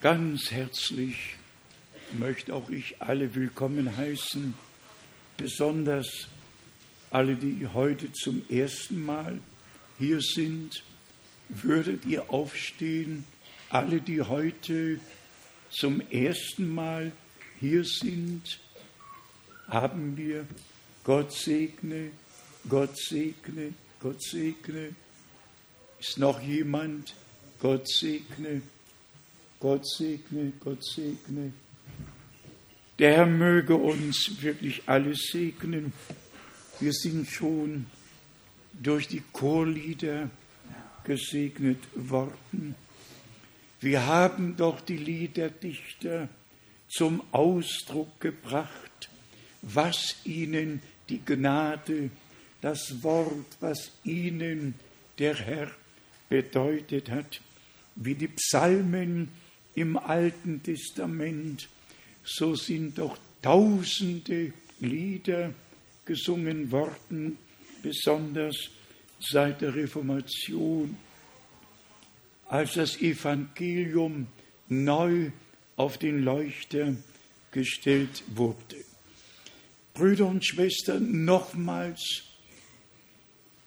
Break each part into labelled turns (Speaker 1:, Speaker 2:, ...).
Speaker 1: Ganz herzlich möchte auch ich alle willkommen heißen, besonders alle, die heute zum ersten Mal hier sind. Würdet ihr aufstehen, alle, die heute zum ersten Mal hier sind, haben wir Gott segne, Gott segne, Gott segne. Ist noch jemand? Gott segne. Gott segne, Gott segne. Der Herr möge uns wirklich alles segnen. Wir sind schon durch die Chorlieder gesegnet worden. Wir haben doch die Liederdichter zum Ausdruck gebracht, was ihnen die Gnade, das Wort, was ihnen der Herr bedeutet hat, wie die Psalmen im Alten Testament, so sind doch tausende Lieder gesungen worden, besonders seit der Reformation, als das Evangelium neu auf den Leuchter gestellt wurde. Brüder und Schwestern, nochmals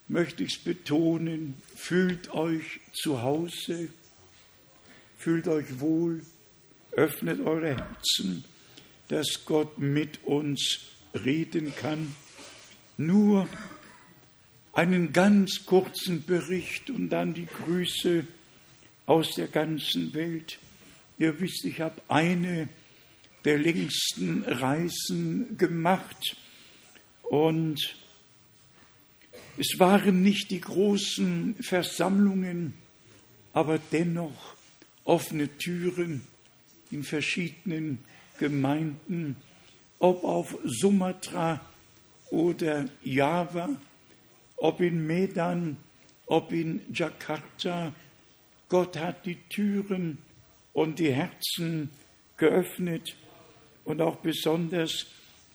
Speaker 1: möchte ich es betonen, fühlt euch zu Hause, Fühlt euch wohl, öffnet eure Herzen, dass Gott mit uns reden kann. Nur einen ganz kurzen Bericht und dann die Grüße aus der ganzen Welt. Ihr wisst, ich habe eine der längsten Reisen gemacht und es waren nicht die großen Versammlungen, aber dennoch offene Türen in verschiedenen Gemeinden, ob auf Sumatra oder Java, ob in Medan, ob in Jakarta. Gott hat die Türen und die Herzen geöffnet und auch besonders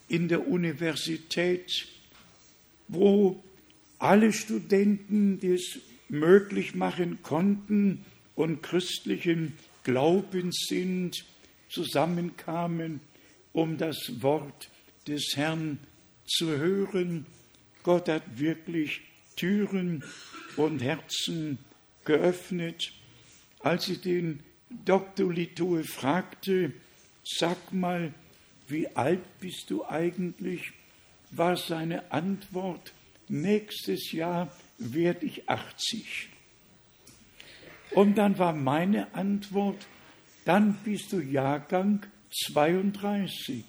Speaker 1: in der Universität, wo alle Studenten, die es möglich machen konnten, und christlichen Glaubens sind, zusammenkamen, um das Wort des Herrn zu hören. Gott hat wirklich Türen und Herzen geöffnet. Als ich den Dr. Litoe fragte, sag mal, wie alt bist du eigentlich, war seine Antwort, nächstes Jahr werde ich 80. Und dann war meine Antwort, dann bist du Jahrgang 32.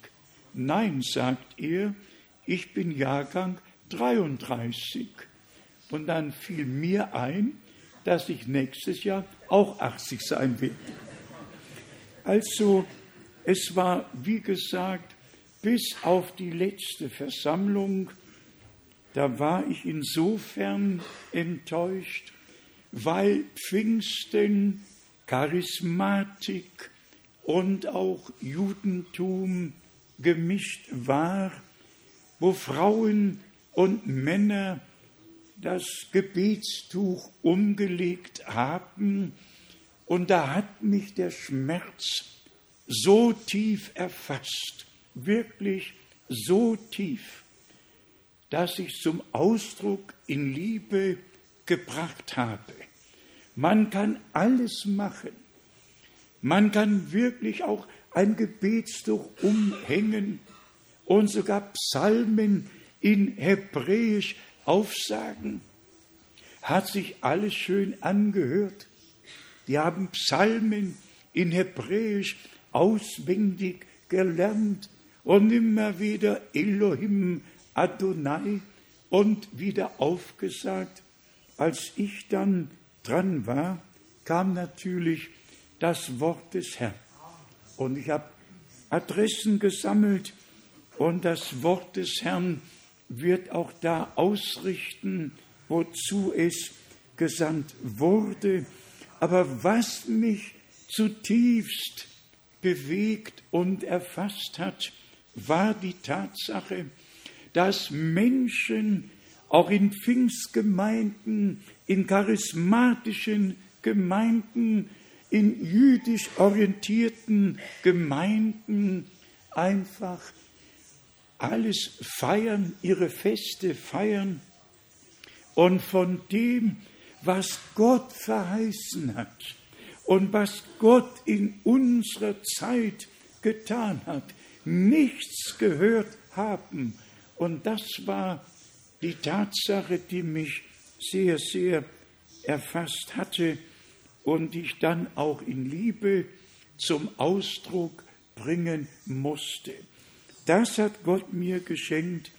Speaker 1: Nein, sagt er, ich bin Jahrgang 33. Und dann fiel mir ein, dass ich nächstes Jahr auch 80 sein werde. Also, es war, wie gesagt, bis auf die letzte Versammlung, da war ich insofern enttäuscht, weil Pfingsten, Charismatik und auch Judentum gemischt war, wo Frauen und Männer das Gebetstuch umgelegt haben. Und da hat mich der Schmerz so tief erfasst, wirklich so tief, dass ich zum Ausdruck in Liebe gebracht habe. Man kann alles machen. Man kann wirklich auch ein Gebetstuch umhängen und sogar Psalmen in Hebräisch aufsagen. Hat sich alles schön angehört. Die haben Psalmen in Hebräisch auswendig gelernt und immer wieder Elohim Adonai und wieder aufgesagt. Als ich dann dran war, kam natürlich das Wort des Herrn. Und ich habe Adressen gesammelt und das Wort des Herrn wird auch da ausrichten, wozu es gesandt wurde. Aber was mich zutiefst bewegt und erfasst hat, war die Tatsache, dass Menschen auch in Pfingstgemeinden, in charismatischen Gemeinden in jüdisch orientierten Gemeinden einfach alles feiern, ihre Feste feiern und von dem, was Gott verheißen hat und was Gott in unserer Zeit getan hat, nichts gehört haben. Und das war die Tatsache, die mich sehr, sehr erfasst hatte und ich dann auch in Liebe zum Ausdruck bringen musste. Das hat Gott mir geschenkt,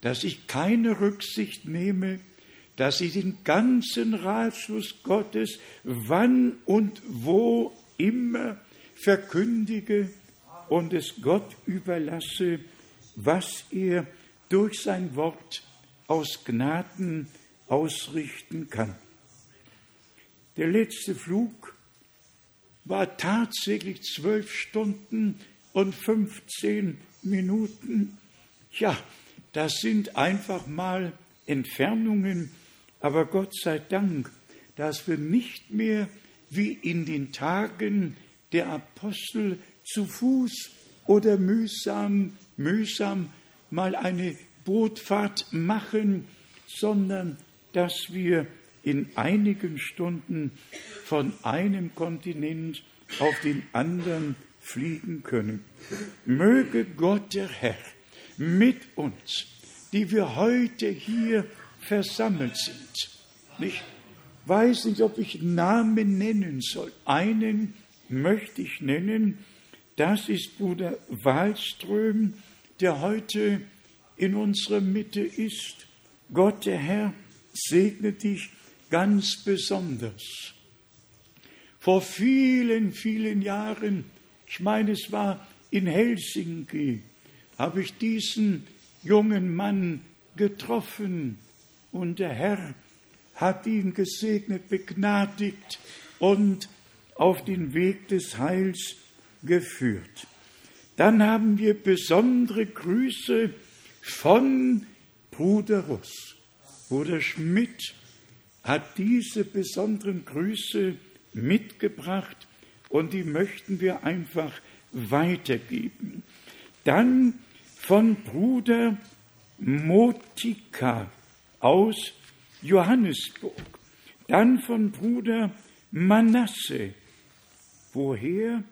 Speaker 1: dass ich keine Rücksicht nehme, dass ich den ganzen Ratschluss Gottes wann und wo immer verkündige und es Gott überlasse, was er durch sein Wort aus Gnaden ausrichten kann. Der letzte Flug war tatsächlich zwölf Stunden und 15 Minuten. Ja, das sind einfach mal Entfernungen, aber Gott sei Dank, dass wir nicht mehr wie in den Tagen der Apostel zu Fuß oder mühsam, mühsam mal eine Bootfahrt machen, sondern dass wir in einigen Stunden von einem Kontinent auf den anderen fliegen können. Möge Gott der Herr mit uns, die wir heute hier versammelt sind. Ich weiß nicht, ob ich Namen nennen soll. Einen möchte ich nennen, das ist Bruder Wahlström, der heute in unserer Mitte ist. Gott der Herr segne dich ganz besonders. Vor vielen, vielen Jahren, ich meine, es war in Helsinki, habe ich diesen jungen Mann getroffen und der Herr hat ihn gesegnet, begnadigt und auf den Weg des Heils geführt. Dann haben wir besondere Grüße von Bruder Russ. Bruder Schmidt hat diese besonderen Grüße mitgebracht und die möchten wir einfach weitergeben. Dann von Bruder Motika aus Johannesburg. Dann von Bruder Manasse. Woher?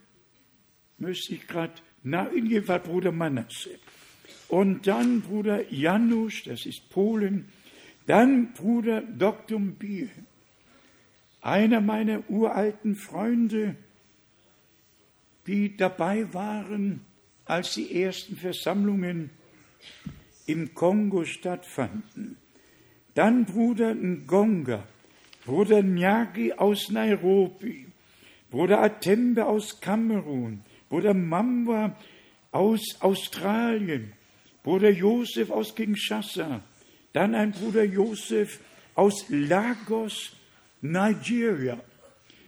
Speaker 1: Müsste ich gerade, na, in jedem Fall Bruder Manasse. Und dann Bruder Janusz, das ist Polen, dann Bruder Dr. Biel, einer meiner uralten Freunde, die dabei waren, als die ersten Versammlungen im Kongo stattfanden. Dann Bruder Ngonga, Bruder Nyagi aus Nairobi, Bruder Atembe aus Kamerun, Bruder Mamba aus Australien, Bruder Josef aus Kinshasa, dann ein Bruder Josef aus Lagos, Nigeria.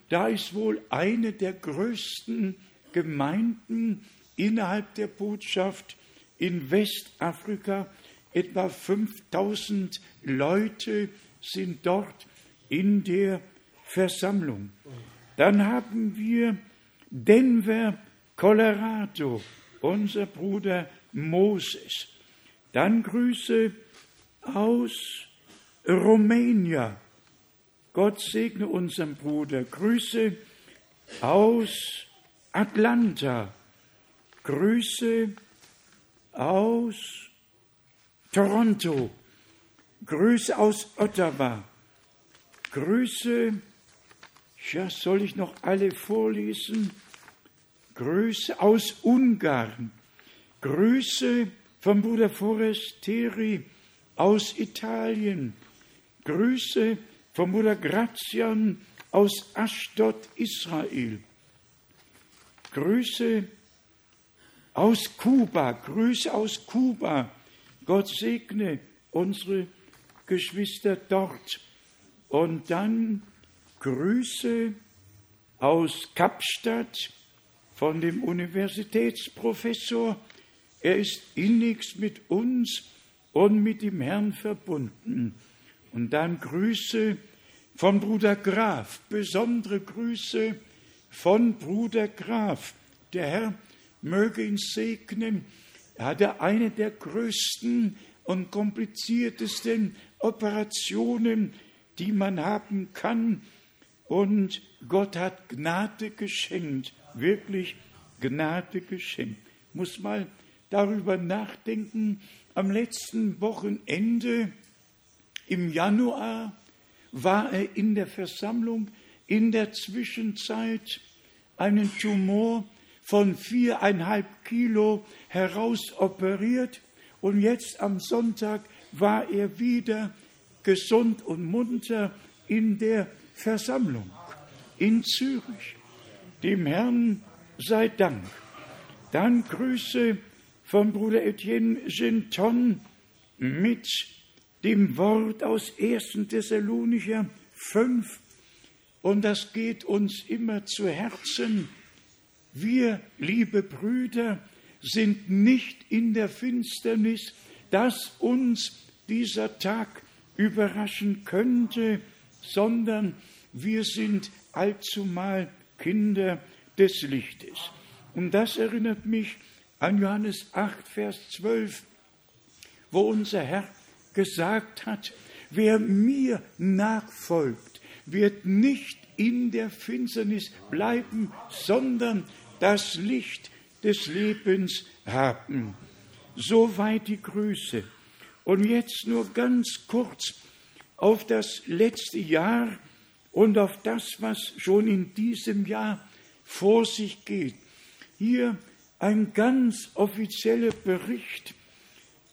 Speaker 1: Da ist wohl eine der größten Gemeinden innerhalb der Botschaft in Westafrika. Etwa 5000 Leute sind dort in der Versammlung. Dann haben wir Denver, Colorado, unser Bruder Moses. Dann Grüße aus Rumänien. Gott segne unseren Bruder. Grüße aus Atlanta. Grüße aus Toronto. Grüße aus Ottawa. Grüße, ja, soll ich noch alle vorlesen? Grüße aus Ungarn. Grüße vom Bruder Forestieri aus Italien. Grüße vom Bruder Grazian aus Ashdod, Israel. Grüße aus Kuba, Grüße aus Kuba. Gott segne unsere Geschwister dort. Und dann Grüße aus Kapstadt von dem Universitätsprofessor. Er ist innigst mit uns und mit dem Herrn verbunden. Und dann Grüße von Bruder Graf, besondere Grüße von Bruder Graf. Der Herr möge ihn segnen. Er hatte eine der größten und kompliziertesten Operationen, die man haben kann. Und Gott hat Gnade geschenkt, wirklich Gnade geschenkt. Muss mal darüber nachdenken. Am letzten Wochenende im Januar war er in der Versammlung in der Zwischenzeit einen Tumor von viereinhalb Kilo herausoperiert und jetzt am Sonntag war er wieder gesund und munter in der Versammlung in Zürich. Dem Herrn sei Dank. Dann Grüße von Bruder Etienne Genton mit dem Wort aus 1. Thessalonicher 5. Und das geht uns immer zu Herzen. Wir, liebe Brüder, sind nicht in der Finsternis, dass uns dieser Tag überraschen könnte, sondern wir sind allzumal Kinder des Lichtes. Und das erinnert mich an Johannes 8, Vers 12, wo unser Herr gesagt hat, wer mir nachfolgt, wird nicht in der Finsternis bleiben, sondern das Licht des Lebens haben. Soweit die Grüße. Und jetzt nur ganz kurz auf das letzte Jahr und auf das, was schon in diesem Jahr vor sich geht. Hier ein ganz offizieller Bericht.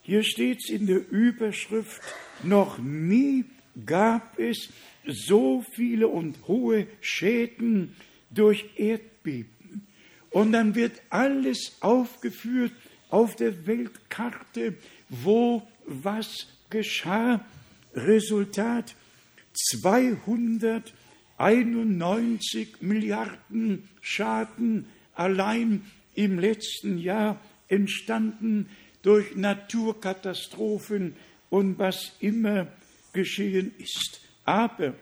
Speaker 1: Hier steht es in der Überschrift, noch nie gab es so viele und hohe Schäden durch Erdbeben. Und dann wird alles aufgeführt auf der Weltkarte, wo was geschah. Resultat 291 Milliarden Schaden allein im letzten Jahr entstanden durch Naturkatastrophen und was immer geschehen ist. Aber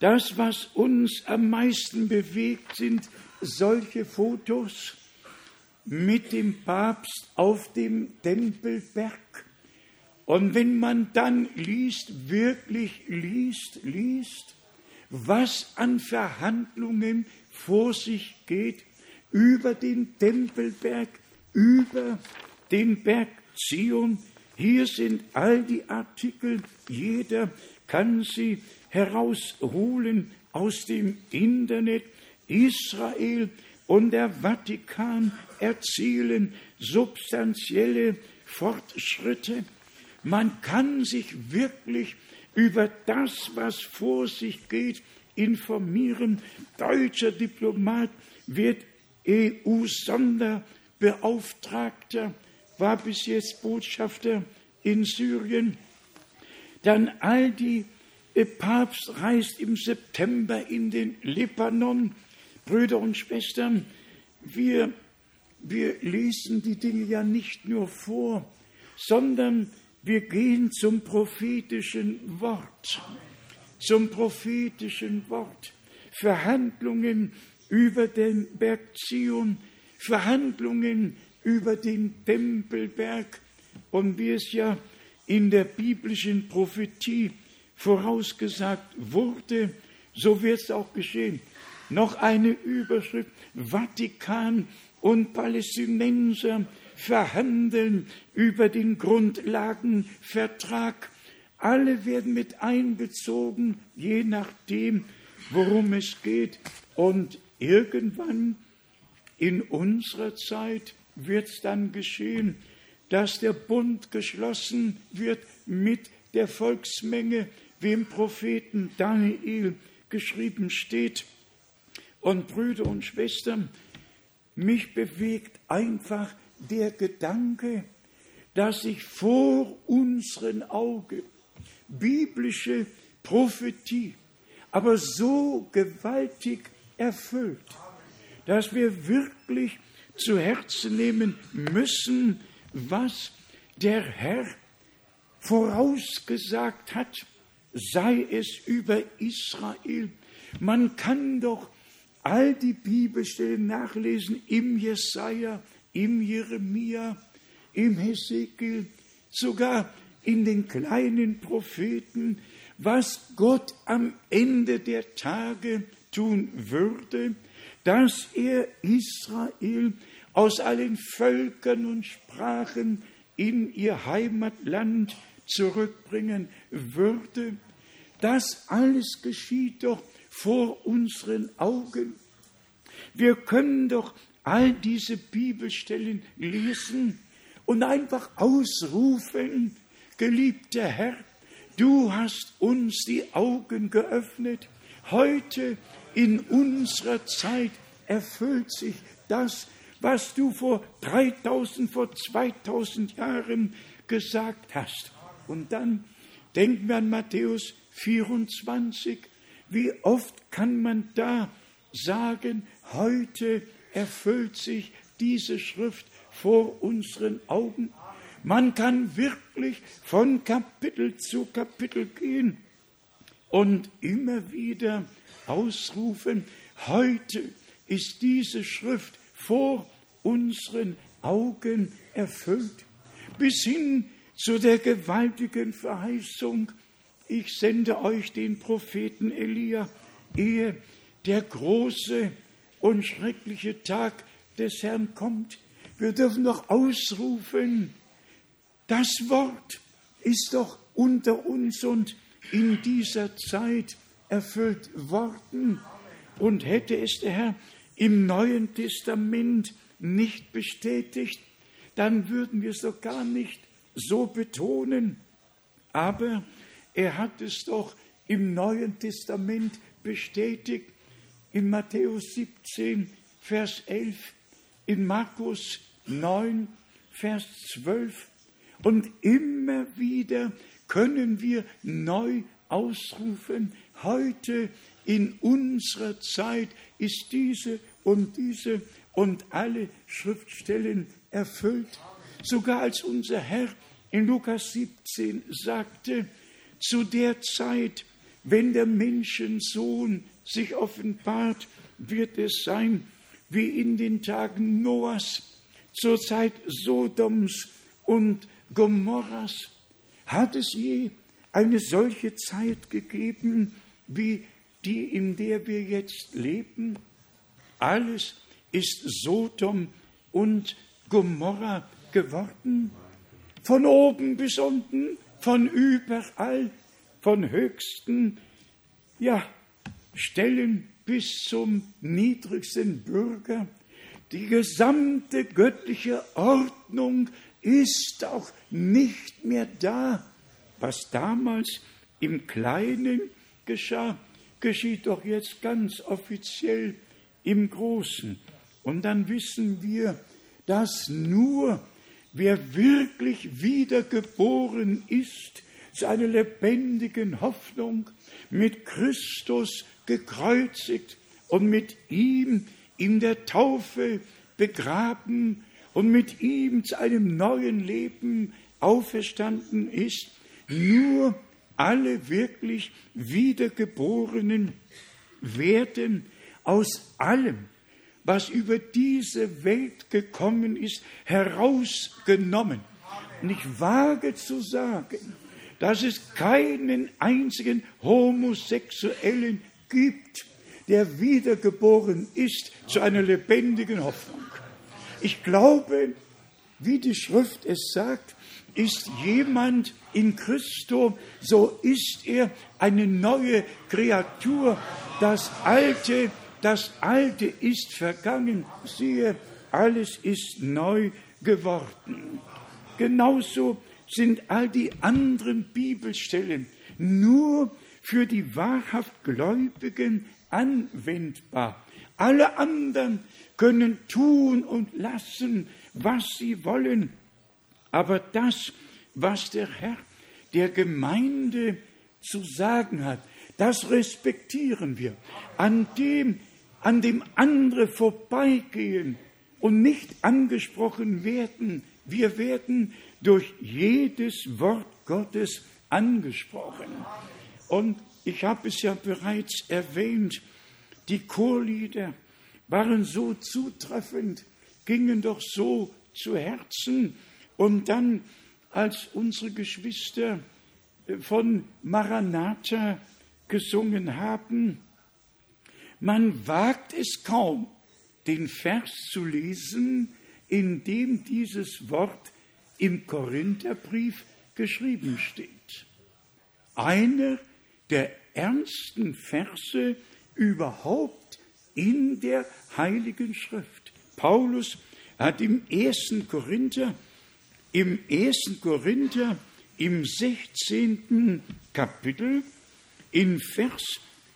Speaker 1: das, was uns am meisten bewegt, sind solche Fotos mit dem Papst auf dem Tempelberg. Und wenn man dann liest, wirklich liest, liest, was an Verhandlungen vor sich geht, über den Tempelberg, über den Berg Zion. Hier sind all die Artikel, jeder kann sie herausholen aus dem Internet. Israel und der Vatikan erzielen substanzielle Fortschritte. Man kann sich wirklich über das, was vor sich geht, informieren. Deutscher Diplomat wird EU-Sonderbeauftragter, war bis jetzt Botschafter in Syrien. Dann all die der Papst reist im September in den Libanon. Brüder und Schwestern, wir, wir lesen die Dinge ja nicht nur vor, sondern wir gehen zum prophetischen Wort. Zum prophetischen Wort. Verhandlungen über den Berg Zion, Verhandlungen über den Tempelberg und wie es ja in der biblischen Prophetie vorausgesagt wurde, so wird es auch geschehen. Noch eine Überschrift, Vatikan und Palästinenser verhandeln über den Grundlagenvertrag. Alle werden mit einbezogen, je nachdem, worum es geht. Und Irgendwann in unserer Zeit wird es dann geschehen, dass der Bund geschlossen wird mit der Volksmenge, wie im Propheten Daniel geschrieben steht. Und Brüder und Schwestern, mich bewegt einfach der Gedanke, dass sich vor unseren Augen biblische Prophetie aber so gewaltig erfüllt, dass wir wirklich zu Herzen nehmen müssen, was der Herr vorausgesagt hat, sei es über Israel. Man kann doch all die Bibelstellen nachlesen im Jesaja, im Jeremia, im Hesekiel, sogar in den kleinen Propheten, was Gott am Ende der Tage tun würde, dass er Israel aus allen Völkern und Sprachen in ihr Heimatland zurückbringen würde. Das alles geschieht doch vor unseren Augen. Wir können doch all diese Bibelstellen lesen und einfach ausrufen, geliebter Herr, du hast uns die Augen geöffnet. Heute in unserer Zeit erfüllt sich das, was du vor 3000, vor 2000 Jahren gesagt hast. Und dann denken wir an Matthäus 24. Wie oft kann man da sagen, heute erfüllt sich diese Schrift vor unseren Augen? Man kann wirklich von Kapitel zu Kapitel gehen und immer wieder ausrufen, heute ist diese Schrift vor unseren Augen erfüllt, bis hin zu der gewaltigen Verheißung, ich sende euch den Propheten Elia, ehe der große und schreckliche Tag des Herrn kommt. Wir dürfen doch ausrufen, das Wort ist doch unter uns und in dieser Zeit erfüllt worden. Und hätte es der Herr im Neuen Testament nicht bestätigt, dann würden wir es doch gar nicht so betonen. Aber er hat es doch im Neuen Testament bestätigt, in Matthäus 17, Vers 11, in Markus 9, Vers 12. Und immer wieder können wir neu ausrufen, heute in unserer Zeit ist diese und diese und alle Schriftstellen erfüllt. Sogar als unser Herr in Lukas 17 sagte, zu der Zeit, wenn der Menschensohn sich offenbart, wird es sein wie in den Tagen Noahs, zur Zeit Sodoms und Gomorras. Hat es je eine solche Zeit gegeben wie die, in der wir jetzt leben? Alles ist Sodom und Gomorra geworden, von oben bis unten, von überall, von höchsten ja, Stellen bis zum niedrigsten Bürger. Die gesamte göttliche Ordnung ist auch nicht mehr da. Was damals im Kleinen geschah, geschieht doch jetzt ganz offiziell im Großen. Und dann wissen wir, dass nur wer wirklich wiedergeboren ist, zu einer lebendigen Hoffnung, mit Christus gekreuzigt und mit ihm in der Taufe begraben und mit ihm zu einem neuen Leben auferstanden ist, nur alle wirklich Wiedergeborenen werden aus allem, was über diese Welt gekommen ist, herausgenommen. Und ich wage zu sagen, dass es keinen einzigen Homosexuellen gibt, der wiedergeboren ist zu einer lebendigen Hoffnung. Ich glaube, wie die Schrift es sagt, ist jemand in Christo, so ist er eine neue Kreatur. Das Alte, das Alte ist vergangen. Siehe, alles ist neu geworden. Genauso sind all die anderen Bibelstellen nur für die wahrhaft Gläubigen anwendbar. Alle anderen können tun und lassen, was sie wollen. Aber das, was der Herr der Gemeinde zu sagen hat, das respektieren wir. An dem, an dem andere vorbeigehen und nicht angesprochen werden, wir werden durch jedes Wort Gottes angesprochen. Und ich habe es ja bereits erwähnt, Die Chorlieder waren so zutreffend, gingen doch so zu Herzen. Und dann, als unsere Geschwister von Maranatha gesungen haben, man wagt es kaum, den Vers zu lesen, in dem dieses Wort im Korintherbrief geschrieben steht. Einer der ernsten Verse überhaupt in der Heiligen Schrift. Paulus hat im ersten Korinther, im ersten Korinther, im 16. Kapitel, in Vers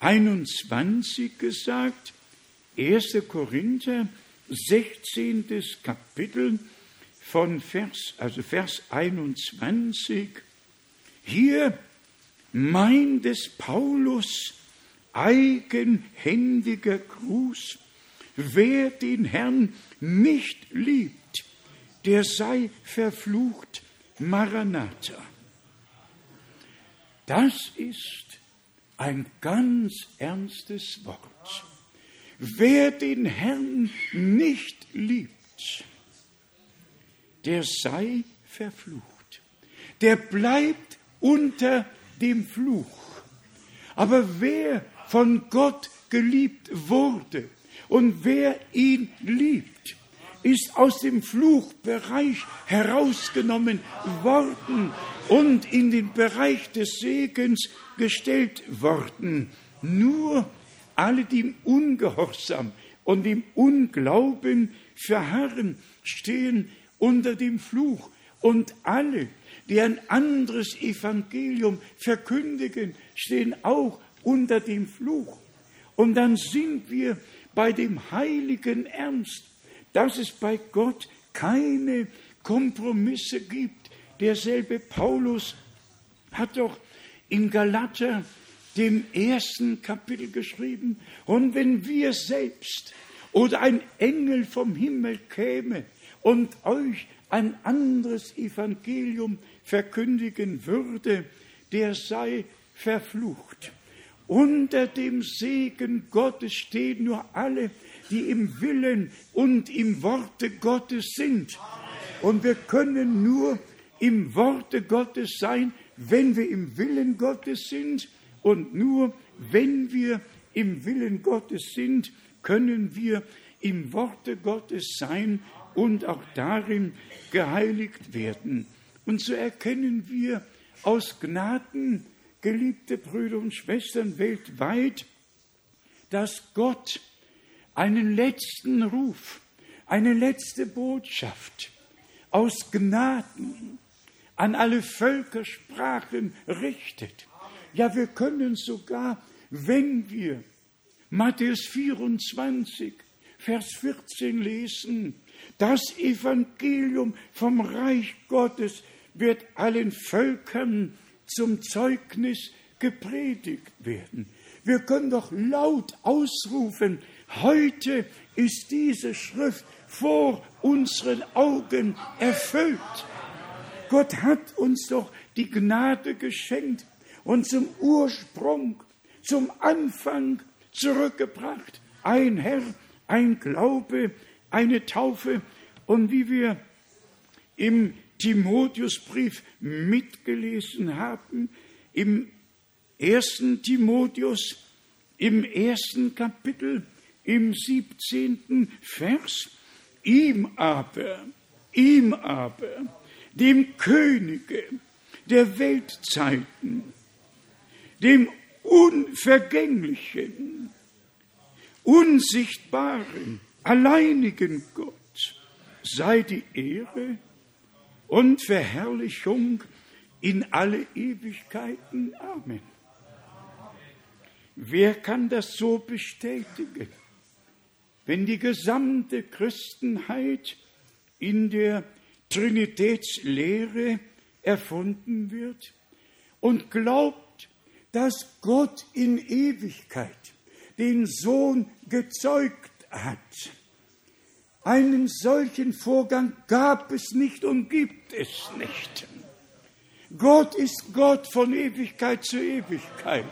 Speaker 1: 21 gesagt, 1. Korinther, 16. Kapitel von Vers, also Vers 21. Hier mein des Paulus eigenhändiger Gruß. Wer den Herrn nicht liebt, der sei verflucht. Maranatha. Das ist ein ganz ernstes Wort. Wer den Herrn nicht liebt, der sei verflucht. Der bleibt unter dem Fluch. Aber wer von Gott geliebt wurde und wer ihn liebt, ist aus dem Fluchbereich herausgenommen worden und in den Bereich des Segens gestellt worden. Nur alle, die im Ungehorsam und im Unglauben verharren, stehen unter dem Fluch. Und alle, die ein anderes Evangelium verkündigen, stehen auch unter dem Fluch. Und dann sind wir bei dem heiligen Ernst, dass es bei Gott keine Kompromisse gibt. Derselbe Paulus hat doch in Galater dem ersten Kapitel geschrieben. Und wenn wir selbst oder ein Engel vom Himmel käme und euch ein anderes Evangelium verkündigen würde, der sei verflucht. Unter dem Segen Gottes stehen nur alle, die im Willen und im Worte Gottes sind. Und wir können nur im Worte Gottes sein, wenn wir im Willen Gottes sind. Und nur wenn wir im Willen Gottes sind, können wir im Worte Gottes sein und auch darin geheiligt werden. Und so erkennen wir aus Gnaden, geliebte Brüder und Schwestern weltweit, dass Gott einen letzten Ruf, eine letzte Botschaft aus Gnaden an alle Völkersprachen richtet. Ja, wir können sogar, wenn wir Matthäus 24, Vers 14 lesen, das Evangelium vom Reich Gottes wird allen Völkern zum Zeugnis gepredigt werden. Wir können doch laut ausrufen, heute ist diese Schrift vor unseren Augen erfüllt. Gott hat uns doch die Gnade geschenkt und zum Ursprung, zum Anfang zurückgebracht. Ein Herr, ein Glaube, eine Taufe und wie wir im Timotheusbrief mitgelesen haben, im ersten Timotheus, im ersten Kapitel, im siebzehnten Vers, ihm aber, ihm aber, dem Könige der Weltzeiten, dem Unvergänglichen, Unsichtbaren, alleinigen Gott sei die Ehre und Verherrlichung in alle Ewigkeiten. Amen. Wer kann das so bestätigen? Wenn die gesamte Christenheit in der Trinitätslehre erfunden wird und glaubt, dass Gott in Ewigkeit den Sohn gezeugt hat, einen solchen Vorgang gab es nicht und gibt es nicht. Gott ist Gott von Ewigkeit zu Ewigkeit.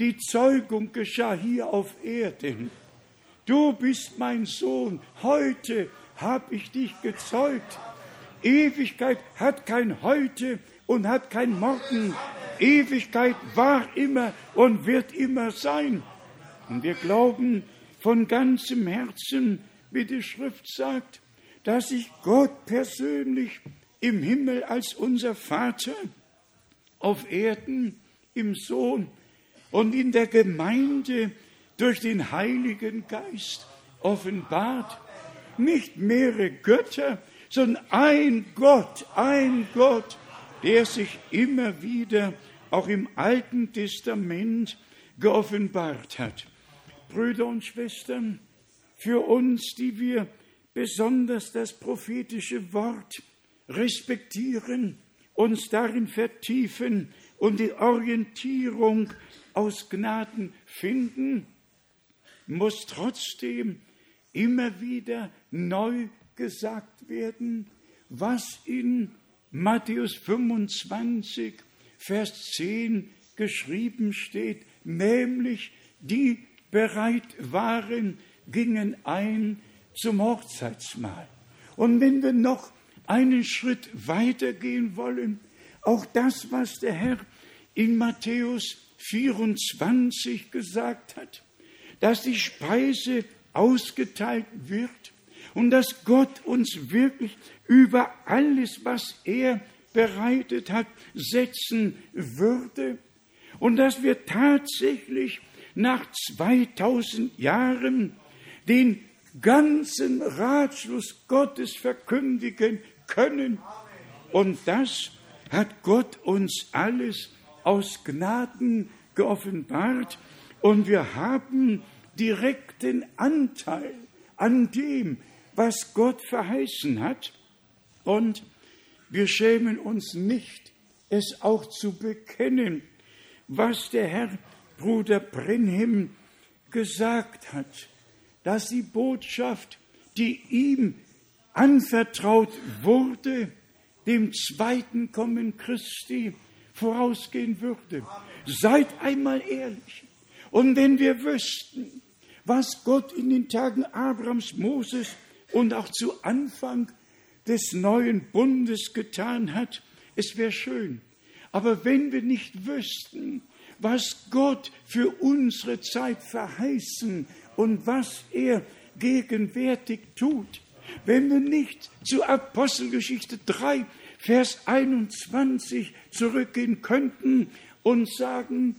Speaker 1: die Zeugung geschah hier auf Erden. Du bist mein Sohn, heute habe ich dich gezeugt. Ewigkeit hat kein Heute und hat kein Morgen. Ewigkeit war immer und wird immer sein. Und wir glauben von ganzem Herzen, wie die Schrift sagt, dass sich Gott persönlich im Himmel als unser Vater, auf Erden im Sohn und in der Gemeinde durch den Heiligen Geist offenbart. Nicht mehrere Götter, sondern ein Gott, ein Gott, der sich immer wieder auch im Alten Testament geoffenbart hat. Brüder und Schwestern, für uns, die wir besonders das prophetische Wort respektieren, uns darin vertiefen und die Orientierung aus Gnaden finden, muss trotzdem immer wieder neu gesagt werden, was in Matthäus 25, Vers 10 geschrieben steht, nämlich die bereit waren, gingen ein zum Hochzeitsmahl. Und wenn wir noch einen Schritt weitergehen wollen, auch das, was der Herr in Matthäus 24 gesagt hat, dass die Speise ausgeteilt wird und dass Gott uns wirklich über alles, was er bereitet hat, setzen würde und dass wir tatsächlich nach 2000 Jahren den ganzen Ratschluss Gottes verkündigen können. Und das hat Gott uns alles aus Gnaden geoffenbart. Und wir haben direkten Anteil an dem, was Gott verheißen hat. Und wir schämen uns nicht, es auch zu bekennen, was der Herr Bruder Brenhim gesagt hat, dass die Botschaft, die ihm anvertraut wurde, dem zweiten Kommen Christi vorausgehen würde. Seid einmal ehrlich. Und wenn wir wüssten, was Gott in den Tagen Abrahams, Moses und auch zu Anfang des neuen Bundes getan hat, es wäre schön. Aber wenn wir nicht wüssten, was Gott für unsere Zeit verheißen und was er gegenwärtig tut, wenn wir nicht zu Apostelgeschichte 3, Vers 21 zurückgehen könnten und sagen,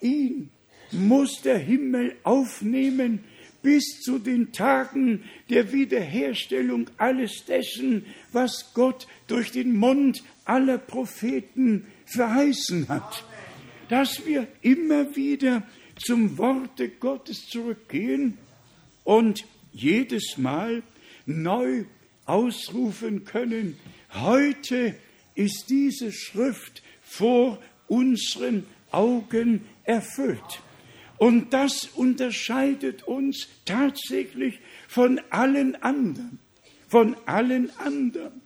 Speaker 1: ihn muss der Himmel aufnehmen bis zu den Tagen der Wiederherstellung alles dessen, was Gott durch den Mund aller Propheten verheißen hat. Dass wir immer wieder zum Worte Gottes zurückgehen und jedes Mal neu ausrufen können, heute ist diese Schrift vor unseren Augen erfüllt. Und das unterscheidet uns tatsächlich von allen anderen, von allen anderen,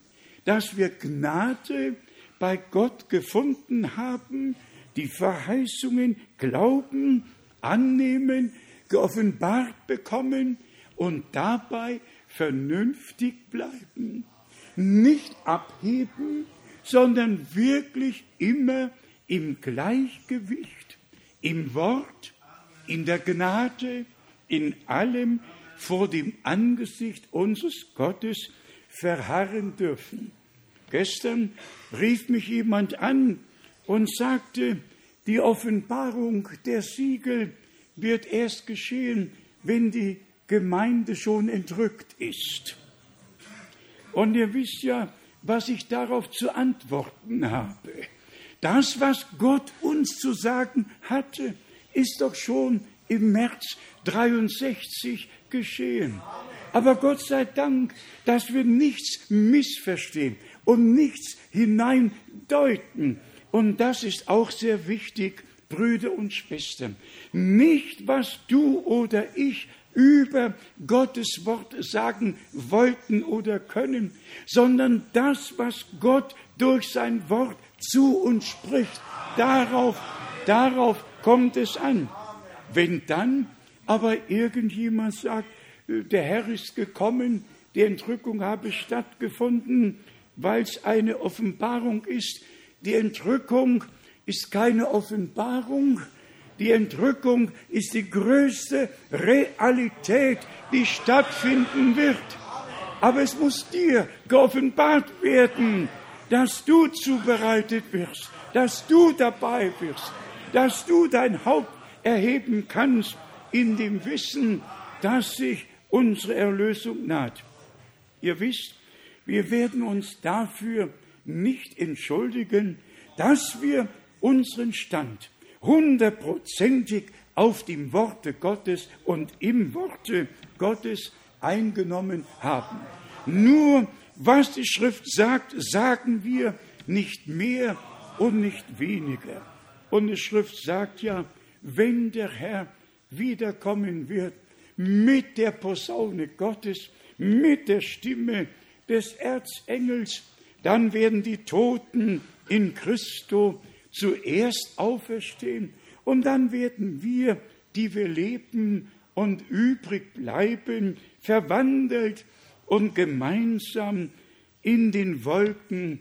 Speaker 1: dass wir Gnade bei Gott gefunden haben, die Verheißungen glauben, annehmen, geoffenbart bekommen und dabei vernünftig bleiben. Nicht abheben, sondern wirklich immer im Gleichgewicht, im Wort, in der Gnade, in allem vor dem Angesicht unseres Gottes verharren dürfen. Gestern rief mich jemand an und sagte, die Offenbarung der Siegel wird erst geschehen, wenn die Gemeinde schon entrückt ist. Und ihr wisst ja, was ich darauf zu antworten habe. Das, was Gott uns zu sagen hatte, ist doch schon im März 63 geschehen. Aber Gott sei Dank, dass wir nichts missverstehen und nichts hineindeuten. Und das ist auch sehr wichtig, Brüder und Schwestern. Nicht, was du oder ich über Gottes Wort sagen wollten oder können, sondern das, was Gott durch sein Wort zu uns spricht. Darauf, darauf kommt es an. Wenn dann aber irgendjemand sagt, der Herr ist gekommen, die Entrückung habe stattgefunden, weil es eine Offenbarung ist. Die Entrückung ist keine Offenbarung. Die Entrückung ist die größte Realität, die stattfinden wird. Aber es muss dir geoffenbart werden, dass du zubereitet wirst, dass du dabei wirst, dass du dein Haupt erheben kannst in dem Wissen, dass sich unsere Erlösung naht. Ihr wisst, wir werden uns dafür nicht entschuldigen, dass wir unseren Stand hundertprozentig auf dem Worte Gottes und im Worte Gottes eingenommen haben. Nur was die Schrift sagt, sagen wir nicht mehr und nicht weniger. Und die Schrift sagt ja, wenn der Herr wiederkommen wird mit der Posaune Gottes, mit der Stimme des Erzengels, dann werden die Toten in Christo zuerst auferstehen und dann werden wir, die wir leben und übrig bleiben, verwandelt und gemeinsam in den Wolken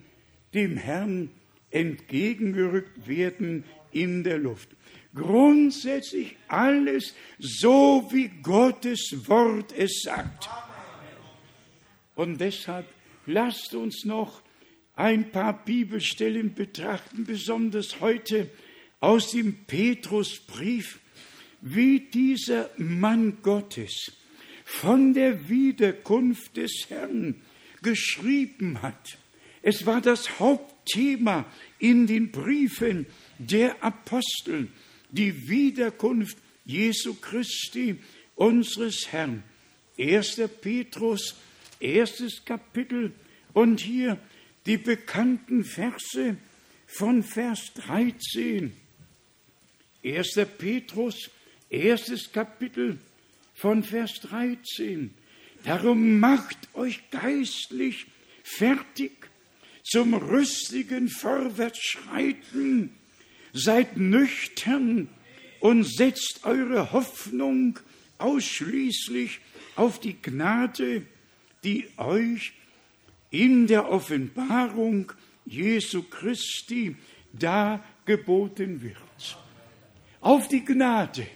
Speaker 1: dem Herrn entgegengerückt werden in der Luft. Grundsätzlich alles so, wie Gottes Wort es sagt. Und deshalb lasst uns noch ein paar Bibelstellen betrachten, besonders heute aus dem Petrusbrief, wie dieser Mann Gottes von der Wiederkunft des Herrn geschrieben hat. Es war das Hauptthema in den Briefen der Apostel, die Wiederkunft Jesu Christi, unseres Herrn. 1. Petrus, erstes Kapitel und hier die bekannten Verse von Vers 13. 1. Petrus, erstes Kapitel von Vers 13. Darum macht euch geistlich fertig zum rüstigen Vorwärtsschreiten, seid nüchtern und setzt eure Hoffnung ausschließlich auf die Gnade, die euch in der Offenbarung Jesu Christi dargeboten wird. Auf die Gnade,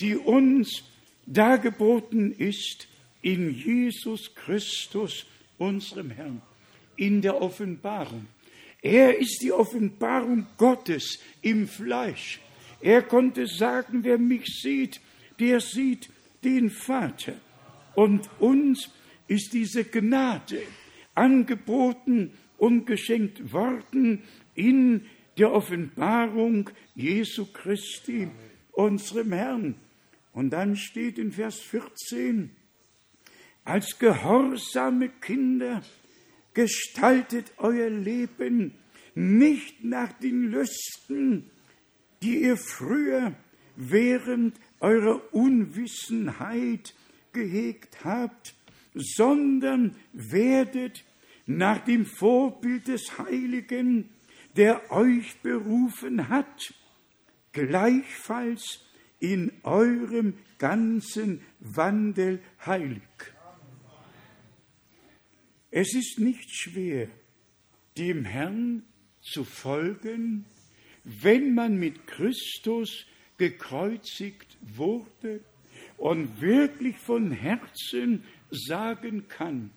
Speaker 1: die uns dargeboten ist in Jesus Christus, unserem Herrn, in der Offenbarung. Er ist die Offenbarung Gottes im Fleisch. Er konnte sagen, wer mich sieht, der sieht den Vater. Und uns ist diese Gnade angeboten und geschenkt worden in der Offenbarung Jesu Christi, unserem Herrn. Und dann steht in Vers 14, als gehorsame Kinder gestaltet euer Leben nicht nach den Lüsten, die ihr früher während eurer Unwissenheit gehegt habt, sondern werdet nach dem Vorbild des Heiligen, der euch berufen hat, gleichfalls in eurem ganzen Wandel heilig. Es ist nicht schwer, dem Herrn zu folgen, wenn man mit Christus gekreuzigt wurde und wirklich von Herzen sagen kann,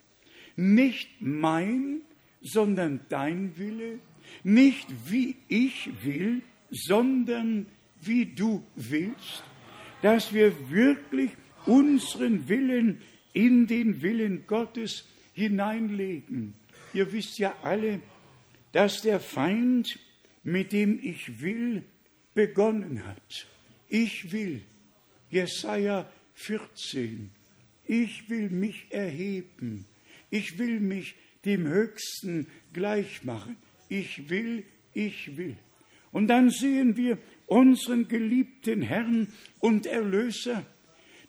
Speaker 1: nicht mein, sondern dein Wille, nicht wie ich will, sondern wie du willst, dass wir wirklich unseren Willen in den Willen Gottes hineinlegen. Ihr wisst ja alle, dass der Feind, mit dem ich will, begonnen hat. Ich will. Jesaja 14. Ich will mich erheben. Ich will mich dem Höchsten gleich machen. Ich will, ich will. Und dann sehen wir unseren geliebten Herrn und Erlöser,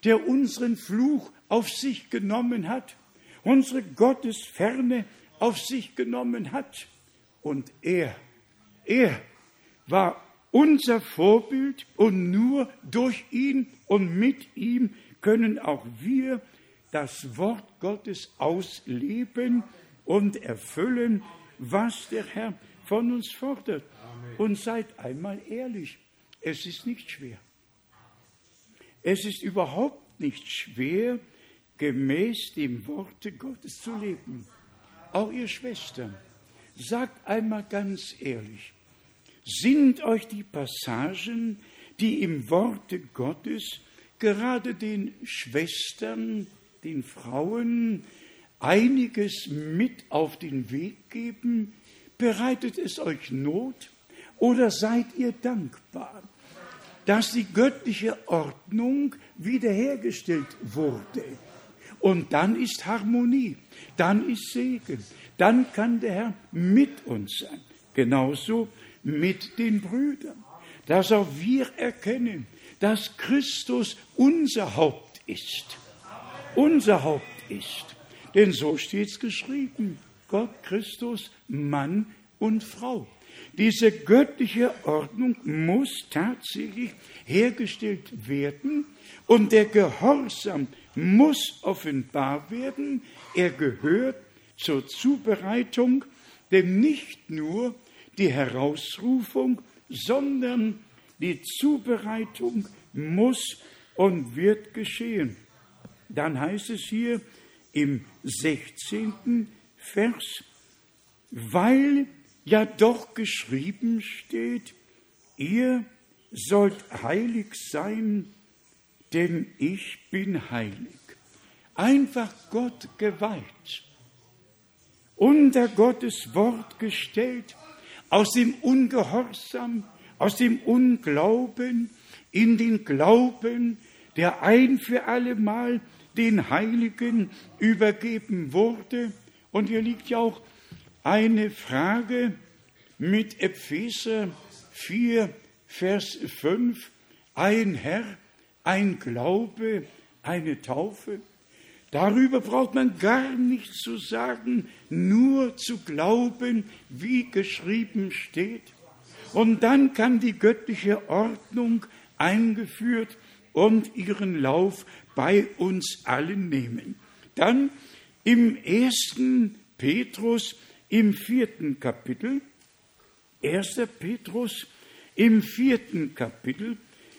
Speaker 1: der unseren Fluch auf sich genommen hat, unsere Gottesferne auf sich genommen hat. Und er, er war unser Vorbild und nur durch ihn und mit ihm können auch wir das Wort Gottes ausleben und erfüllen, was der Herr von uns fordert. Und seid einmal ehrlich, es ist nicht schwer. Es ist überhaupt nicht schwer, gemäß dem Worte Gottes zu leben. Auch ihr Schwestern, sagt einmal ganz ehrlich, sind euch die Passagen, die im Worte Gottes gerade den Schwestern, den Frauen einiges mit auf den Weg geben? Bereitet es euch Not oder seid ihr dankbar, dass die göttliche Ordnung wiederhergestellt wurde? Und dann ist Harmonie, dann ist Segen, dann kann der Herr mit uns sein. Genauso mit den Brüdern, dass auch wir erkennen, dass Christus unser Haupt ist. Unser Haupt ist. Denn so steht es geschrieben. Gott, Christus, Mann und Frau. Diese göttliche Ordnung muss tatsächlich hergestellt werden und der Gehorsam muss offenbar werden. Er gehört zur Zubereitung, denn nicht nur die Herausrufung, sondern die Zubereitung muss und wird geschehen. Dann heißt es hier im 16. Vers, weil ja doch geschrieben steht, ihr sollt heilig sein, denn ich bin heilig. Einfach Gott geweiht, unter Gottes Wort gestellt, aus dem Ungehorsam, aus dem Unglauben in den Glauben, der ein für allemal den Heiligen übergeben wurde. Und hier liegt ja auch eine Frage mit Epheser 4, Vers 5. Ein Herr, ein Glaube, eine Taufe. Darüber braucht man gar nichts zu sagen, nur zu glauben, wie geschrieben steht. Und dann kann die göttliche Ordnung eingeführt und ihren Lauf bei uns allen nehmen. Dann im ersten Petrus im vierten Kapitel, erster Petrus im vierten Kapitel,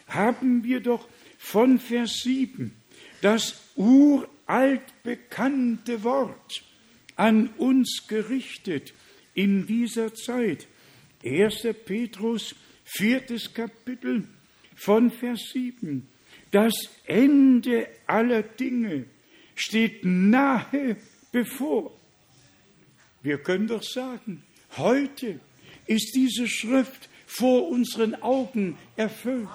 Speaker 1: haben wir doch von Vers 7 das uralt bekannte Wort an uns gerichtet in dieser Zeit. 1. Petrus, viertes Kapitel von Vers 7. Das Ende aller Dinge steht nahe bevor. Wir können doch sagen, heute ist diese Schrift vor unseren Augen erfüllt.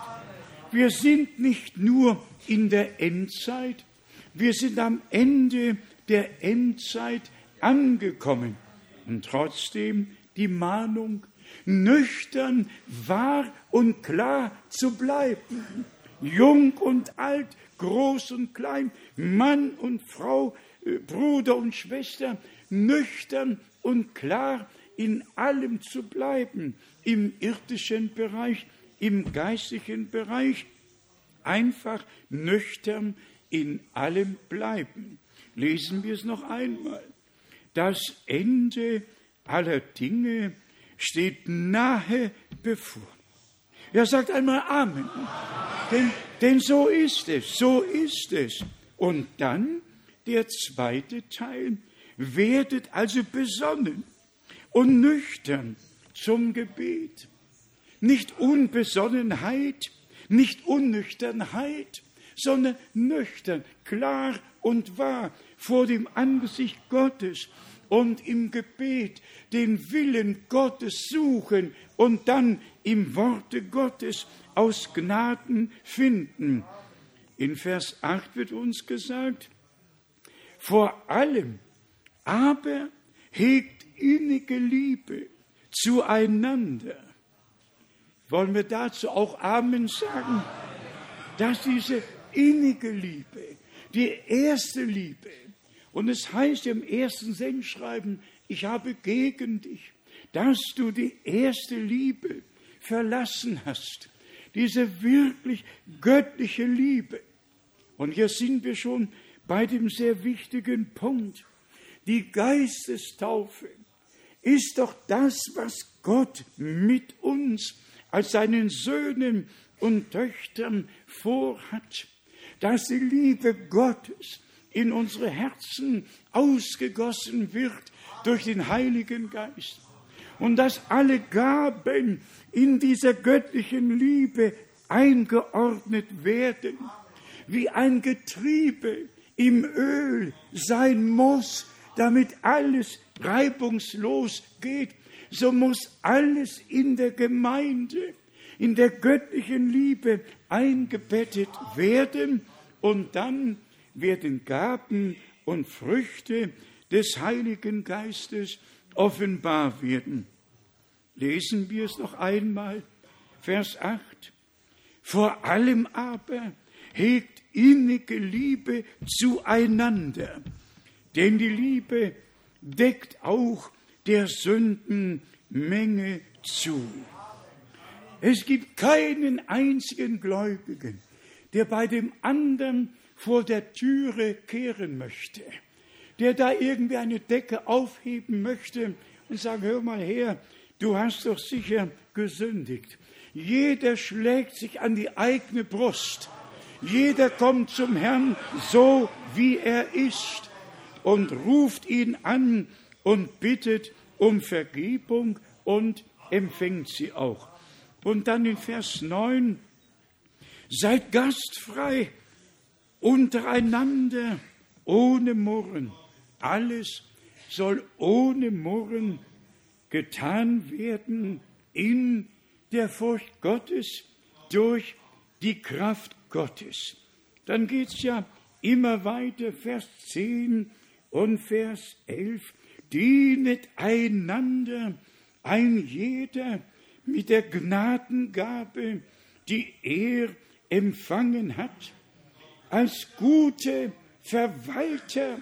Speaker 1: Wir sind nicht nur in der Endzeit, wir sind am Ende der Endzeit angekommen. Und trotzdem die Mahnung, nüchtern, wahr und klar zu bleiben. Jung und alt, groß und klein, Mann und Frau, äh, Bruder und Schwester, nüchtern und klar in allem zu bleiben, im irdischen Bereich, im geistlichen Bereich, einfach nüchtern in allem bleiben. Lesen wir es noch einmal. Das Ende aller Dinge steht nahe bevor. Er sagt einmal Amen. Denn, denn so ist es, so ist es. Und dann der zweite Teil. Werdet also besonnen und nüchtern zum Gebet. Nicht Unbesonnenheit, nicht Unnüchternheit, sondern nüchtern, klar und wahr vor dem Angesicht Gottes und im Gebet den Willen Gottes suchen und dann im Worte Gottes aus Gnaden finden. In Vers 8 wird uns gesagt, vor allem aber hegt innige Liebe zueinander. Wollen wir dazu auch Amen sagen? Dass diese innige Liebe, die erste Liebe, und es heißt im ersten Sendschreiben, ich habe gegen dich, dass du die erste Liebe verlassen hast. Diese wirklich göttliche Liebe. Und hier sind wir schon bei dem sehr wichtigen Punkt. Die Geistestaufe ist doch das, was Gott mit uns als seinen Söhnen und Töchtern vorhat, dass die Liebe Gottes in unsere Herzen ausgegossen wird durch den Heiligen Geist. Und dass alle Gaben in dieser göttlichen Liebe eingeordnet werden, wie ein Getriebe im Öl sein muss, damit alles reibungslos geht, so muss alles in der Gemeinde, in der göttlichen Liebe eingebettet werden und dann werden Gaben und Früchte des Heiligen Geistes offenbar werden. Lesen wir es noch einmal, Vers 8. Vor allem aber hegt innige Liebe zueinander, denn die Liebe deckt auch der Sündenmenge zu. Es gibt keinen einzigen Gläubigen, der bei dem anderen vor der Türe kehren möchte, der da irgendwie eine Decke aufheben möchte und sagen, hör mal her, du hast doch sicher gesündigt. Jeder schlägt sich an die eigene Brust. Jeder kommt zum Herrn so, wie er ist und ruft ihn an und bittet um Vergebung und empfängt sie auch. Und dann in Vers 9, seid gastfrei untereinander, ohne Murren. Alles soll ohne Murren getan werden in der Furcht Gottes durch die Kraft Gottes. Dann geht es ja immer weiter, Vers 10 und Vers 11. Dienet einander, ein jeder mit der Gnadengabe, die er empfangen hat als gute Verwalter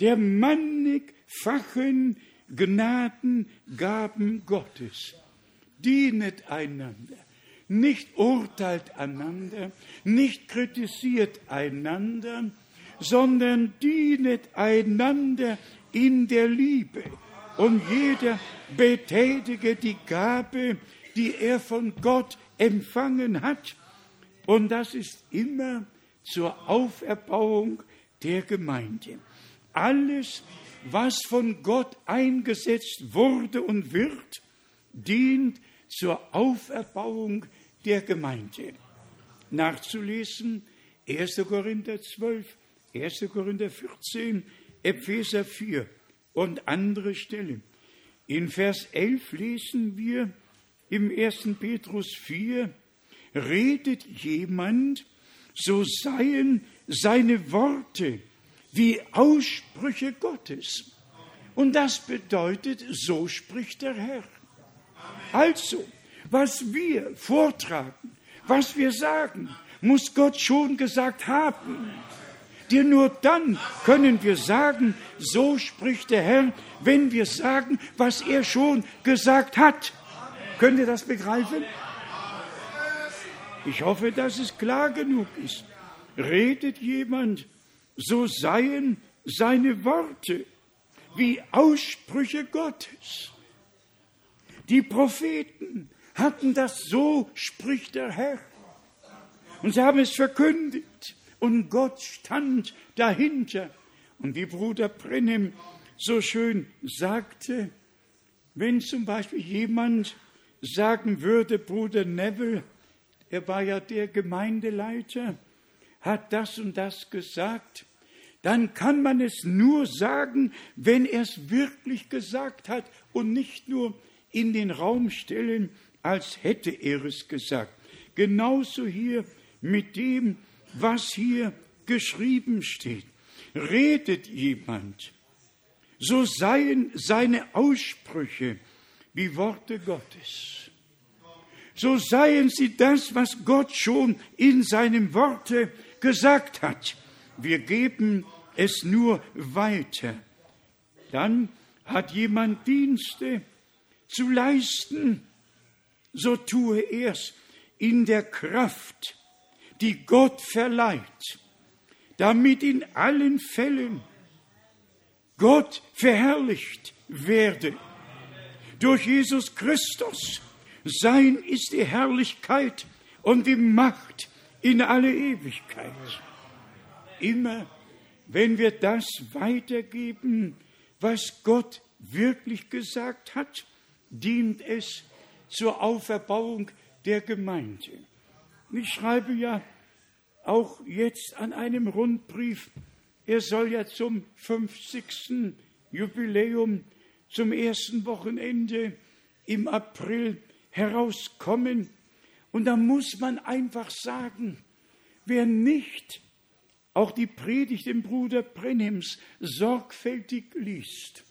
Speaker 1: der mannigfachen Gnadengaben Gottes. Dienet einander, nicht urteilt einander, nicht kritisiert einander, sondern dienet einander in der Liebe. Und jeder betätige die Gabe, die er von Gott empfangen hat. Und das ist immer zur Auferbauung der Gemeinde. Alles, was von Gott eingesetzt wurde und wird, dient zur Auferbauung der Gemeinde. Nachzulesen 1. Korinther 12, 1. Korinther 14, Epheser 4 und andere Stellen. In Vers 11 lesen wir im 1. Petrus 4, redet jemand so seien seine Worte wie Aussprüche Gottes. Und das bedeutet, so spricht der Herr. Also, was wir vortragen, was wir sagen, muss Gott schon gesagt haben. Denn nur dann können wir sagen, so spricht der Herr, wenn wir sagen, was er schon gesagt hat. Könnt ihr das begreifen? Ich hoffe, dass es klar genug ist. Redet jemand, so seien seine Worte wie Aussprüche Gottes. Die Propheten hatten das so, spricht der Herr. Und sie haben es verkündigt und Gott stand dahinter. Und wie Bruder Brennem so schön sagte, wenn zum Beispiel jemand sagen würde, Bruder Neville, er war ja der Gemeindeleiter, hat das und das gesagt, dann kann man es nur sagen, wenn er es wirklich gesagt hat und nicht nur in den Raum stellen, als hätte er es gesagt. Genauso hier mit dem, was hier geschrieben steht. Redet jemand, so seien seine Aussprüche wie Worte Gottes so seien sie das, was Gott schon in seinem Worte gesagt hat. Wir geben es nur weiter. Dann hat jemand Dienste zu leisten. so tue er's in der Kraft, die Gott verleiht, damit in allen Fällen Gott verherrlicht werde. Durch Jesus Christus. Sein ist die Herrlichkeit und die Macht in alle Ewigkeit. Immer wenn wir das weitergeben, was Gott wirklich gesagt hat, dient es zur Auferbauung der Gemeinde. Ich schreibe ja auch jetzt an einem Rundbrief, er soll ja zum 50. Jubiläum, zum ersten Wochenende im April herauskommen. Und da muss man einfach sagen, wer nicht auch die Predigt im Bruder Brenhems sorgfältig liest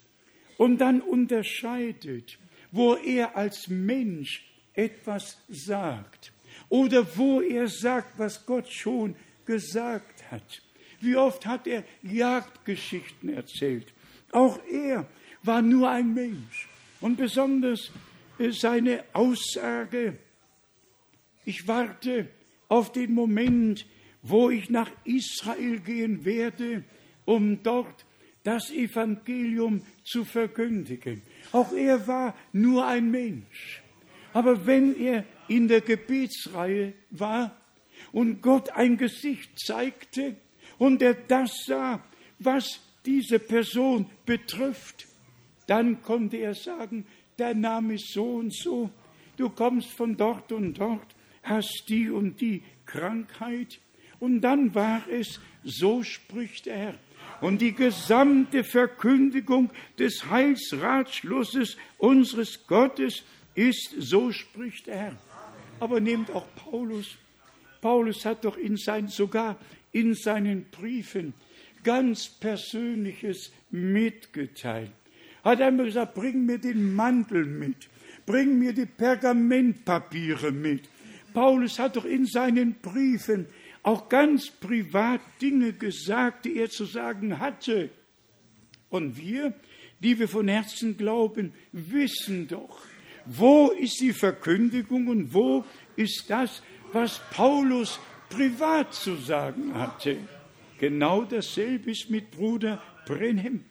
Speaker 1: und dann unterscheidet, wo er als Mensch etwas sagt oder wo er sagt, was Gott schon gesagt hat. Wie oft hat er Jagdgeschichten erzählt. Auch er war nur ein Mensch. Und besonders seine Aussage, ich warte auf den Moment, wo ich nach Israel gehen werde, um dort das Evangelium zu verkündigen. Auch er war nur ein Mensch. Aber wenn er in der Gebetsreihe war und Gott ein Gesicht zeigte und er das sah, was diese Person betrifft, dann konnte er sagen, der Name ist so und so, du kommst von dort und dort, hast die und die Krankheit. Und dann war es, so spricht der Herr. Und die gesamte Verkündigung des Heilsratschlusses unseres Gottes ist, so spricht der Herr. Aber nehmt auch Paulus. Paulus hat doch in sein, sogar in seinen Briefen ganz Persönliches mitgeteilt. Hat einmal gesagt, bring mir den Mantel mit, bring mir die Pergamentpapiere mit. Paulus hat doch in seinen Briefen auch ganz privat Dinge gesagt, die er zu sagen hatte. Und wir, die wir von Herzen glauben, wissen doch, wo ist die Verkündigung und wo ist das, was Paulus privat zu sagen hatte. Genau dasselbe ist mit Bruder Brenhem.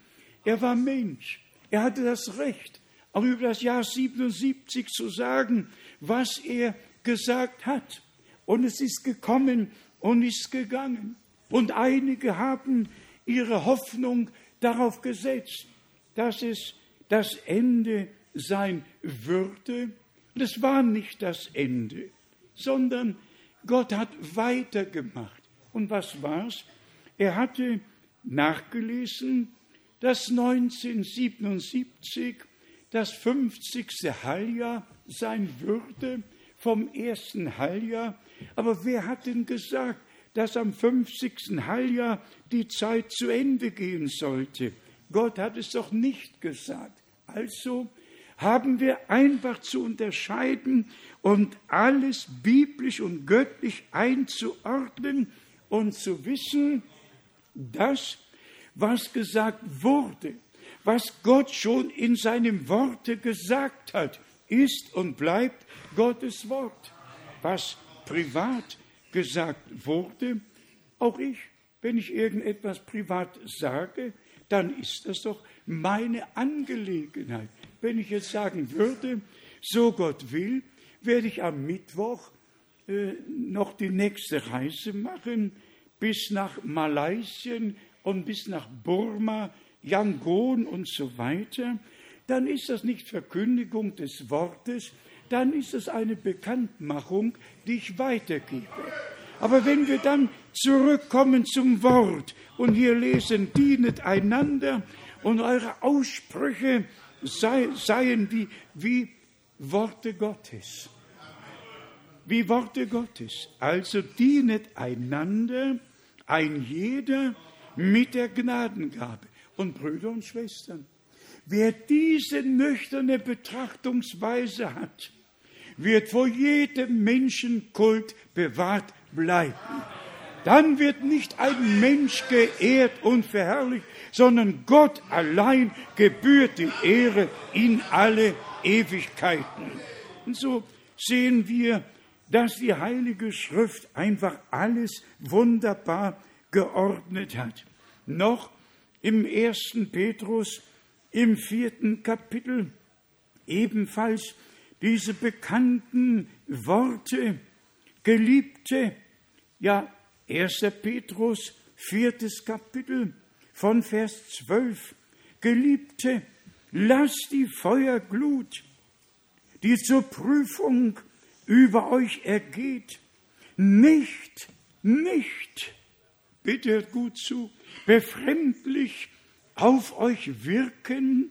Speaker 1: Er war Mensch. Er hatte das Recht, auch über das Jahr 77 zu sagen, was er gesagt hat. Und es ist gekommen und ist gegangen. Und einige haben ihre Hoffnung darauf gesetzt, dass es das Ende sein würde. Und es war nicht das Ende, sondern Gott hat weitergemacht. Und was war's? Er hatte nachgelesen, dass 1977 das 50. Heiljahr sein würde vom ersten Heiljahr. Aber wer hat denn gesagt, dass am 50. Heiljahr die Zeit zu Ende gehen sollte? Gott hat es doch nicht gesagt. Also haben wir einfach zu unterscheiden und alles biblisch und göttlich einzuordnen und zu wissen, das, was gesagt wurde, was Gott schon in seinem Worte gesagt hat, ist und bleibt Gottes Wort. Was privat gesagt wurde, auch ich, wenn ich irgendetwas privat sage, dann ist das doch meine Angelegenheit. Wenn ich jetzt sagen würde, so Gott will, werde ich am Mittwoch äh, noch die nächste Reise machen bis nach Malaysia und bis nach Burma, Yangon und so weiter, dann ist das nicht Verkündigung des Wortes, dann ist es eine Bekanntmachung, die ich weitergebe. Aber wenn wir dann zurückkommen zum Wort und hier lesen, dienet einander und eure Aussprüche sei, seien wie, wie Worte Gottes. Wie Worte Gottes. Also dienet einander, ein jeder mit der Gnadengabe. Und Brüder und Schwestern, wer diese nüchterne Betrachtungsweise hat, wird vor jedem Menschenkult bewahrt bleiben. Dann wird nicht ein Mensch geehrt und verherrlicht, sondern Gott allein gebührt die Ehre in alle Ewigkeiten. Und so sehen wir, dass die Heilige Schrift einfach alles wunderbar geordnet hat. Noch im ersten Petrus, im vierten Kapitel, ebenfalls diese bekannten Worte, Geliebte, ja, 1. Petrus, viertes Kapitel von Vers 12, Geliebte, lasst die Feuerglut, die zur Prüfung über euch ergeht, nicht, nicht, bitte hört gut zu, befremdlich auf euch wirken,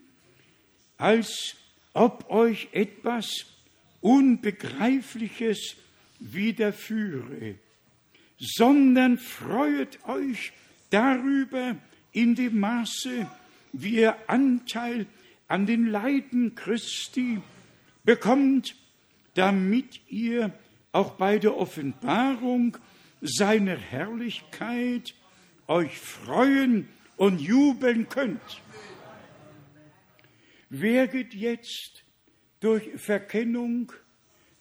Speaker 1: als ob euch etwas Unbegreifliches widerführe, sondern freuet euch darüber in dem Maße, wie ihr Anteil an den Leiden Christi bekommt, damit ihr auch bei der Offenbarung seiner Herrlichkeit euch freuen und jubeln könnt. Wer geht jetzt durch Verkennung,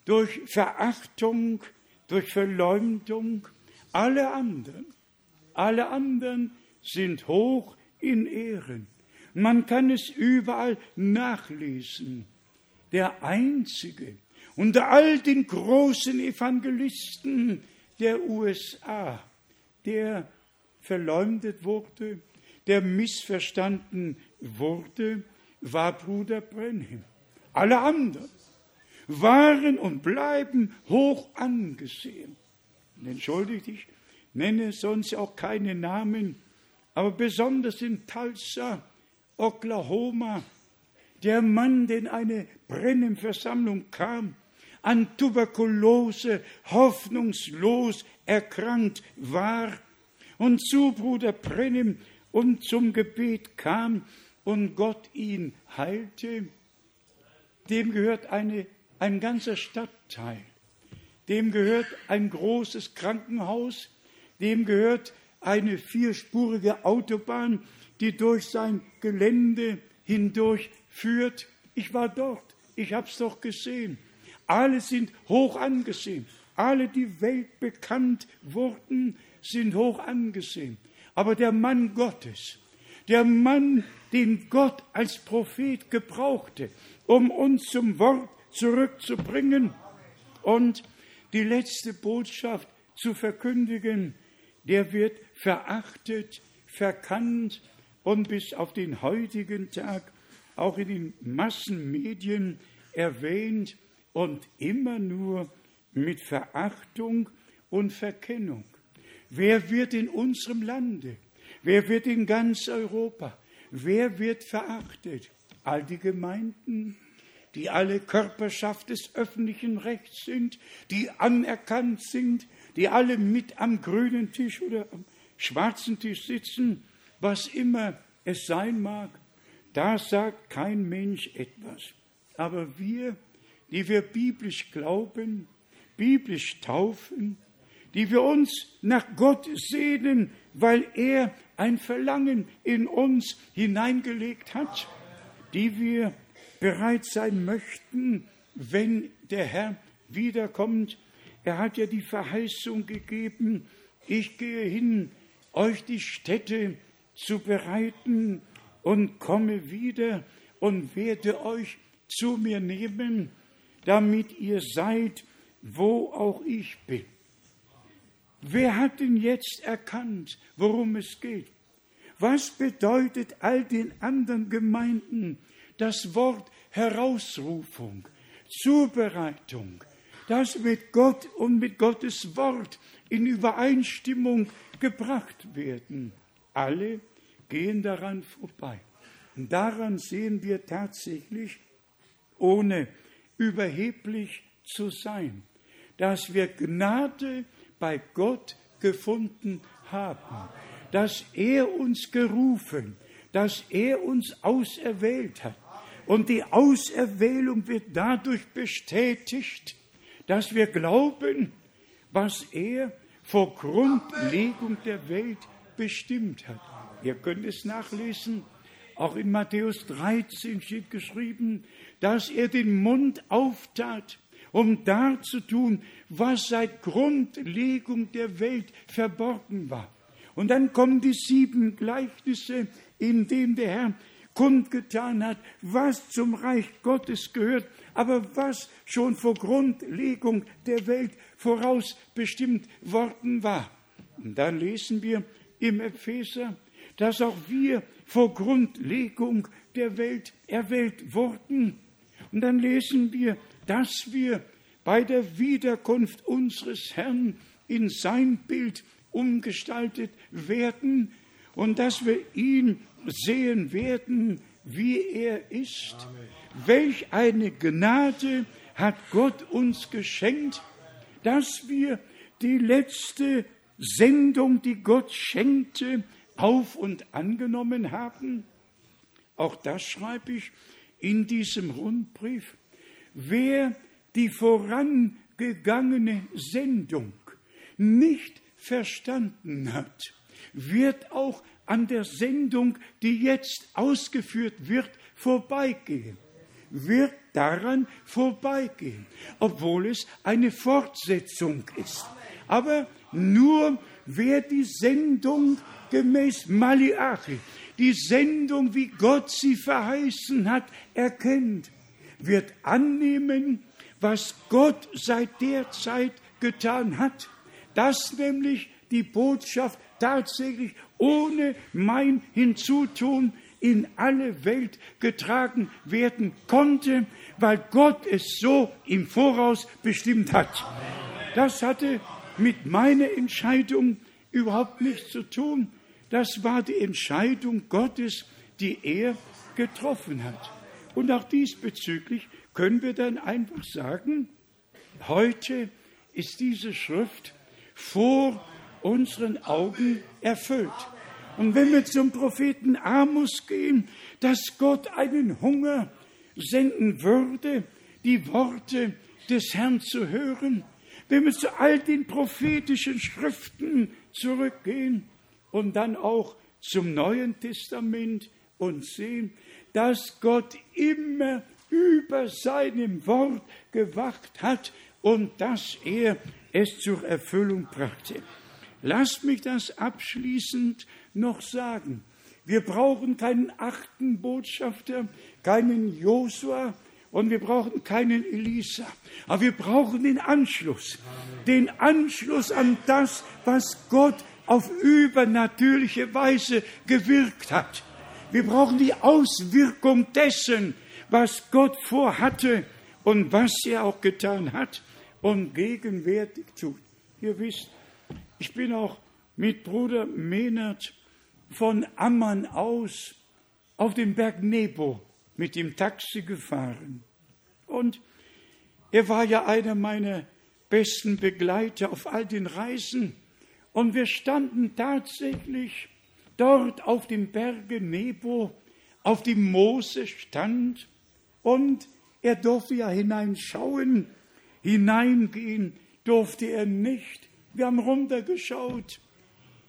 Speaker 1: durch Verachtung, durch Verleumdung, alle anderen, alle anderen sind hoch in Ehren. Man kann es überall nachlesen. Der einzige unter all den großen Evangelisten der USA, der verleumdet wurde, der missverstanden wurde, war Bruder Brenham. Alle anderen waren und bleiben hoch angesehen. Entschuldigt, ich nenne sonst auch keine Namen, aber besonders in Tulsa, Oklahoma, der Mann, der in eine Brennenversammlung kam, an Tuberkulose hoffnungslos erkrankt war und zu Bruder Brennim und zum Gebet kam und Gott ihn heilte, dem gehört eine, ein ganzer Stadtteil, dem gehört ein großes Krankenhaus, dem gehört eine vierspurige Autobahn, die durch sein Gelände hindurch führt. Ich war dort, ich habe es doch gesehen. Alle sind hoch angesehen. Alle, die weltbekannt wurden, sind hoch angesehen. Aber der Mann Gottes, der Mann, den Gott als Prophet gebrauchte, um uns zum Wort zurückzubringen und die letzte Botschaft zu verkündigen, der wird verachtet, verkannt und bis auf den heutigen Tag auch in den Massenmedien erwähnt und immer nur mit Verachtung und Verkennung. Wer wird in unserem Lande, wer wird in ganz Europa, wer wird verachtet? All die Gemeinden, die alle Körperschaft des öffentlichen Rechts sind, die anerkannt sind, die alle mit am grünen Tisch oder am schwarzen Tisch sitzen, was immer es sein mag, da sagt kein Mensch etwas. Aber wir, die wir biblisch glauben, biblisch taufen, die wir uns nach Gott sehnen, weil er ein Verlangen in uns hineingelegt hat, die wir bereit sein möchten, wenn der Herr wiederkommt. Er hat ja die Verheißung gegeben, ich gehe hin, euch die Städte zu bereiten und komme wieder und werde euch zu mir nehmen, damit ihr seid, wo auch ich bin. Wer hat denn jetzt erkannt, worum es geht? Was bedeutet all den anderen Gemeinden das Wort Herausrufung, Zubereitung, das mit Gott und mit Gottes Wort in Übereinstimmung gebracht werden? Alle gehen daran vorbei. Und daran sehen wir tatsächlich, ohne überheblich zu sein, dass wir Gnade bei Gott gefunden haben, dass er uns gerufen, dass er uns auserwählt hat. Und die Auserwählung wird dadurch bestätigt, dass wir glauben, was er vor Grundlegung der Welt bestimmt hat. Ihr könnt es nachlesen. Auch in Matthäus 13 steht geschrieben, dass er den Mund auftat um darzutun, was seit Grundlegung der Welt verborgen war. Und dann kommen die sieben Gleichnisse, in denen der Herr kundgetan hat, was zum Reich Gottes gehört, aber was schon vor Grundlegung der Welt vorausbestimmt worden war. Und dann lesen wir im Epheser, dass auch wir vor Grundlegung der Welt erwählt wurden. Und dann lesen wir, dass wir bei der Wiederkunft unseres Herrn in sein Bild umgestaltet werden und dass wir ihn sehen werden, wie er ist. Amen. Welch eine Gnade hat Gott uns geschenkt, dass wir die letzte Sendung, die Gott schenkte, auf und angenommen haben. Auch das schreibe ich in diesem Rundbrief. Wer die vorangegangene Sendung nicht verstanden hat, wird auch an der Sendung, die jetzt ausgeführt wird, vorbeigehen. Wird daran vorbeigehen, obwohl es eine Fortsetzung ist. Aber nur wer die Sendung gemäß Maliachi, die Sendung, wie Gott sie verheißen hat, erkennt, wird annehmen, was Gott seit der Zeit getan hat, dass nämlich die Botschaft tatsächlich ohne mein Hinzutun in alle Welt getragen werden konnte, weil Gott es so im Voraus bestimmt hat. Das hatte mit meiner Entscheidung überhaupt nichts zu tun. Das war die Entscheidung Gottes, die er getroffen hat. Und auch diesbezüglich können wir dann einfach sagen, heute ist diese Schrift vor unseren Augen erfüllt. Und wenn wir zum Propheten Amos gehen, dass Gott einen Hunger senden würde, die Worte des Herrn zu hören, wenn wir zu all den prophetischen Schriften zurückgehen und dann auch zum Neuen Testament und sehen, dass Gott immer über seinem Wort gewacht hat und dass er es zur Erfüllung brachte. Lasst mich das abschließend noch sagen. Wir brauchen keinen achten Botschafter, keinen Josua und wir brauchen keinen Elisa. Aber wir brauchen den Anschluss. Den Anschluss an das, was Gott auf übernatürliche Weise gewirkt hat. Wir brauchen die Auswirkung dessen, was Gott vorhatte und was er auch getan hat und gegenwärtig tut. Ihr wisst, ich bin auch mit Bruder Menert von Amman aus auf den Berg Nebo mit dem Taxi gefahren. Und er war ja einer meiner besten Begleiter auf all den Reisen. Und wir standen tatsächlich dort auf dem Berge Nebo, auf dem Moose stand. Und er durfte ja hineinschauen, hineingehen durfte er nicht. Wir haben runtergeschaut.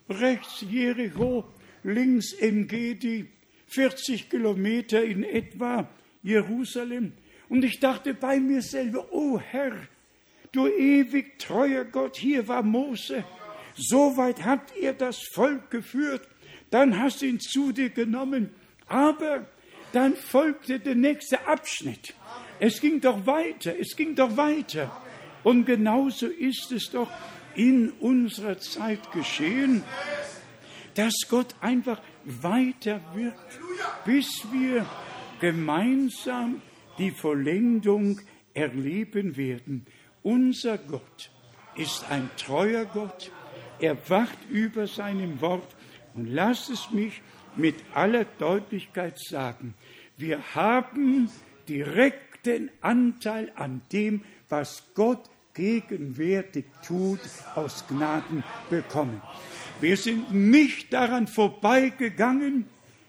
Speaker 1: Rechts Jericho, links Engedi, 40 Kilometer in etwa Jerusalem. Und ich dachte bei mir selber, oh Herr, du ewig treuer Gott, hier war Mose. So weit hat er das Volk geführt. Dann hast du ihn zu dir genommen. Aber dann folgte der nächste Abschnitt. Es ging doch weiter, es ging doch weiter. Und genauso ist es doch in unserer Zeit geschehen, dass Gott einfach weiter wirkt, bis wir gemeinsam die Vollendung erleben werden. Unser Gott ist ein treuer Gott. Er wacht über seinem Wort. Und lasst es mich mit aller Deutlichkeit sagen. Wir haben direkten Anteil an dem, was Gott gegenwärtig tut, aus Gnaden bekommen. Wir sind nicht daran vorbeigegangen.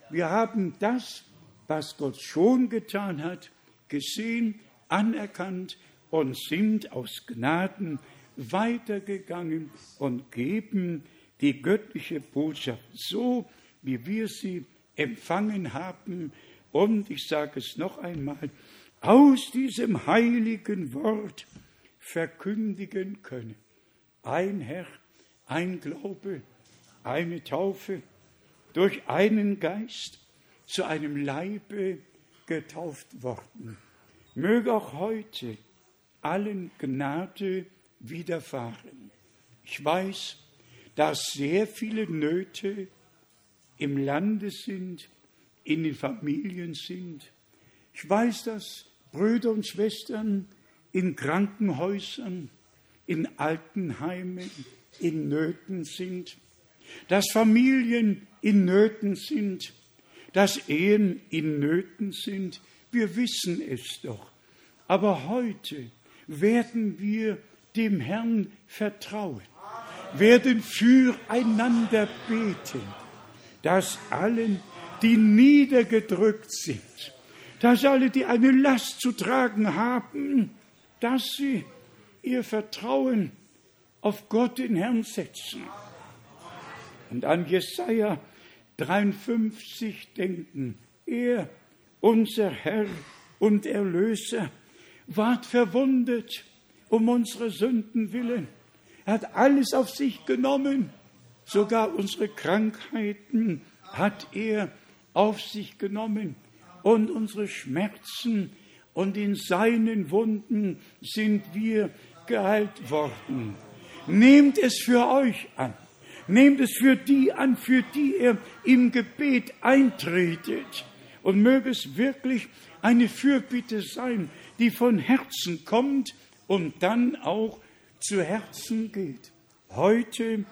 Speaker 1: Wir haben das, was Gott schon getan hat, gesehen, anerkannt und sind aus Gnaden weitergegangen und geben die göttliche Botschaft so, wie wir sie empfangen haben. Und ich sage es noch einmal, aus diesem heiligen Wort verkündigen können. Ein Herr, ein Glaube, eine Taufe, durch einen Geist zu einem Leibe getauft worden. Möge auch heute allen Gnade widerfahren. Ich weiß, dass sehr viele Nöte im Lande sind, in den Familien sind. Ich weiß, dass Brüder und Schwestern in Krankenhäusern, in Altenheimen in Nöten sind, dass Familien in Nöten sind, dass Ehen in Nöten sind. Wir wissen es doch. Aber heute werden wir dem Herrn vertrauen, werden füreinander beten, dass allen, die niedergedrückt sind, dass alle, die eine Last zu tragen haben, dass sie ihr Vertrauen auf Gott den Herrn setzen und an Jesaja 53 denken. Er, unser Herr und Erlöser, ward verwundet um unsere Sünden willen. Er hat alles auf sich genommen, sogar unsere Krankheiten hat er auf sich genommen und unsere Schmerzen und in seinen Wunden sind wir geheilt worden. Nehmt es für euch an. Nehmt es für die an, für die ihr im Gebet eintretet. Und möge es wirklich eine Fürbitte sein, die von Herzen kommt und dann auch zu Herzen geht. Heute,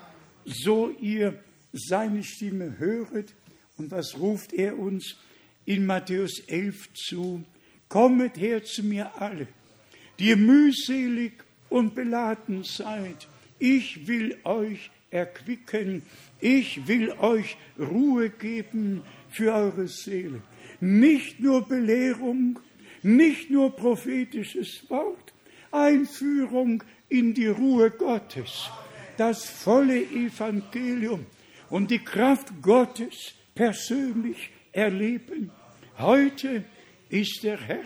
Speaker 1: so ihr seine Stimme höret, und was ruft er uns in Matthäus 11 zu? Kommet her zu mir alle, die ihr mühselig und beladen seid. Ich will euch erquicken. Ich will euch Ruhe geben für eure Seele. Nicht nur Belehrung, nicht nur prophetisches Wort, Einführung in die Ruhe Gottes, das volle Evangelium und die Kraft Gottes persönlich erleben. Heute ist der Herr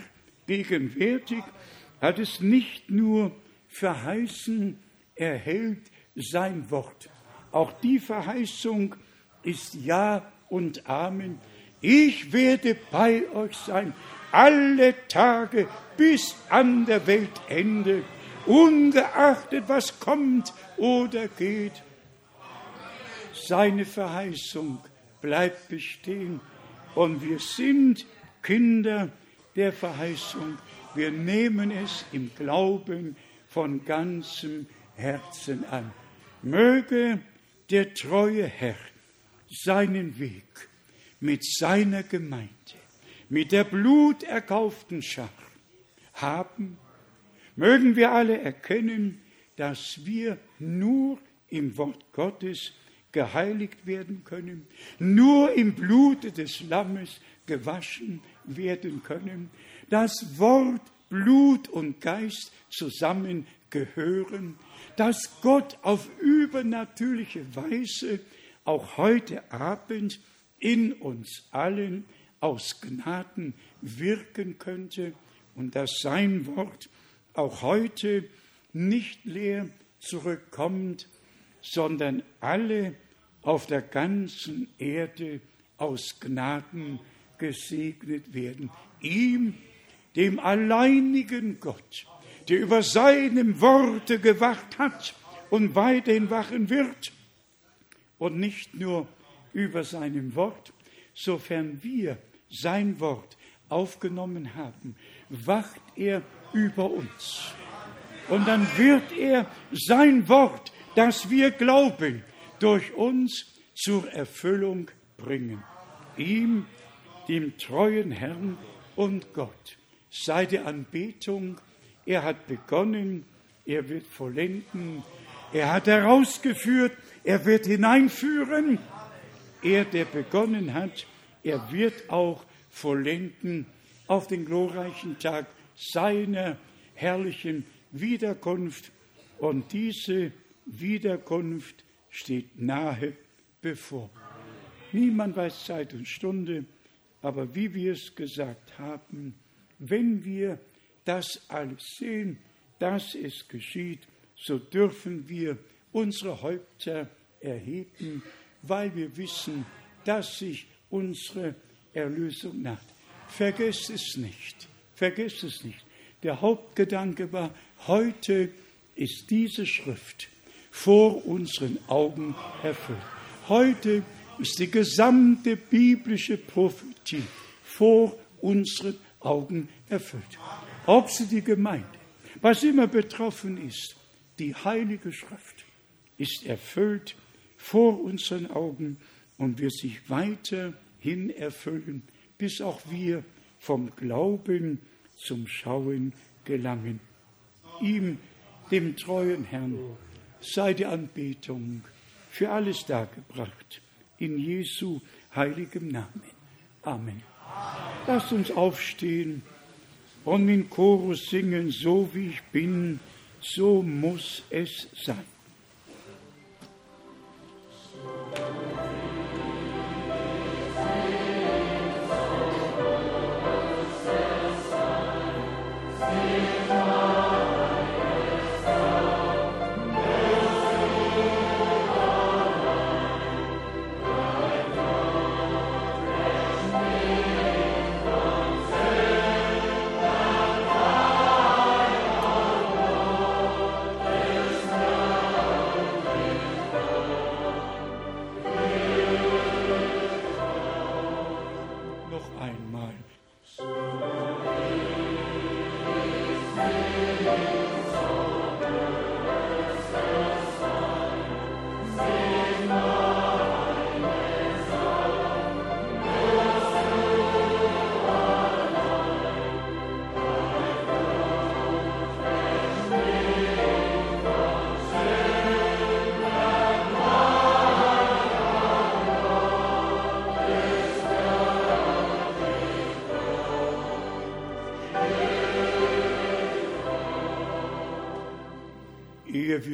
Speaker 1: gegenwärtig, hat es nicht nur verheißen, er hält sein Wort. Auch die Verheißung ist Ja und Amen. Ich werde bei euch sein, alle Tage bis an der Weltende, ungeachtet was kommt oder geht. Seine Verheißung bleibt bestehen und wir sind Kinder der Verheißung. Wir nehmen es im Glauben von ganzem Herzen an. Möge der treue Herr seinen Weg mit seiner Gemeinde, mit der bluterkauften Schar haben, mögen wir alle erkennen, dass wir nur im Wort Gottes geheiligt werden können, nur im Blute des Lammes gewaschen werden können, das Wort, Blut und Geist zusammengehören, dass Gott auf übernatürliche Weise auch heute Abend in uns allen aus Gnaden wirken könnte und dass sein Wort auch heute nicht leer zurückkommt, sondern alle auf der ganzen Erde aus Gnaden gesegnet werden. Ihm, dem alleinigen Gott, der über seinem Worte gewacht hat und weiterhin wachen wird. Und nicht nur über seinem Wort, sofern wir sein Wort aufgenommen haben, wacht er über uns. Und dann wird er sein Wort, das wir glauben, durch uns zur Erfüllung bringen. Ihm, dem treuen Herrn und Gott, sei die Anbetung er hat begonnen, er wird vollenden, er hat herausgeführt, er wird hineinführen. Er, der begonnen hat, er wird auch vollenden auf den glorreichen Tag seiner herrlichen Wiederkunft. Und diese Wiederkunft steht nahe bevor. Niemand weiß Zeit und Stunde, aber wie wir es gesagt haben, wenn wir das alles sehen, dass es geschieht, so dürfen wir unsere Häupter erheben, weil wir wissen, dass sich unsere Erlösung naht. Vergesst es nicht, vergesst es nicht. Der Hauptgedanke war, heute ist diese Schrift vor unseren Augen erfüllt. Heute ist die gesamte biblische Prophetie vor unseren Augen erfüllt. Ob sie die Gemeinde, was immer betroffen ist, die Heilige Schrift ist erfüllt vor unseren Augen und wird sich weiterhin erfüllen, bis auch wir vom Glauben zum Schauen gelangen. Ihm, dem treuen Herrn, sei die Anbetung für alles dargebracht. In Jesu heiligem Namen. Amen. Lasst uns aufstehen und in Chorus singen, so wie ich bin, so muss es sein.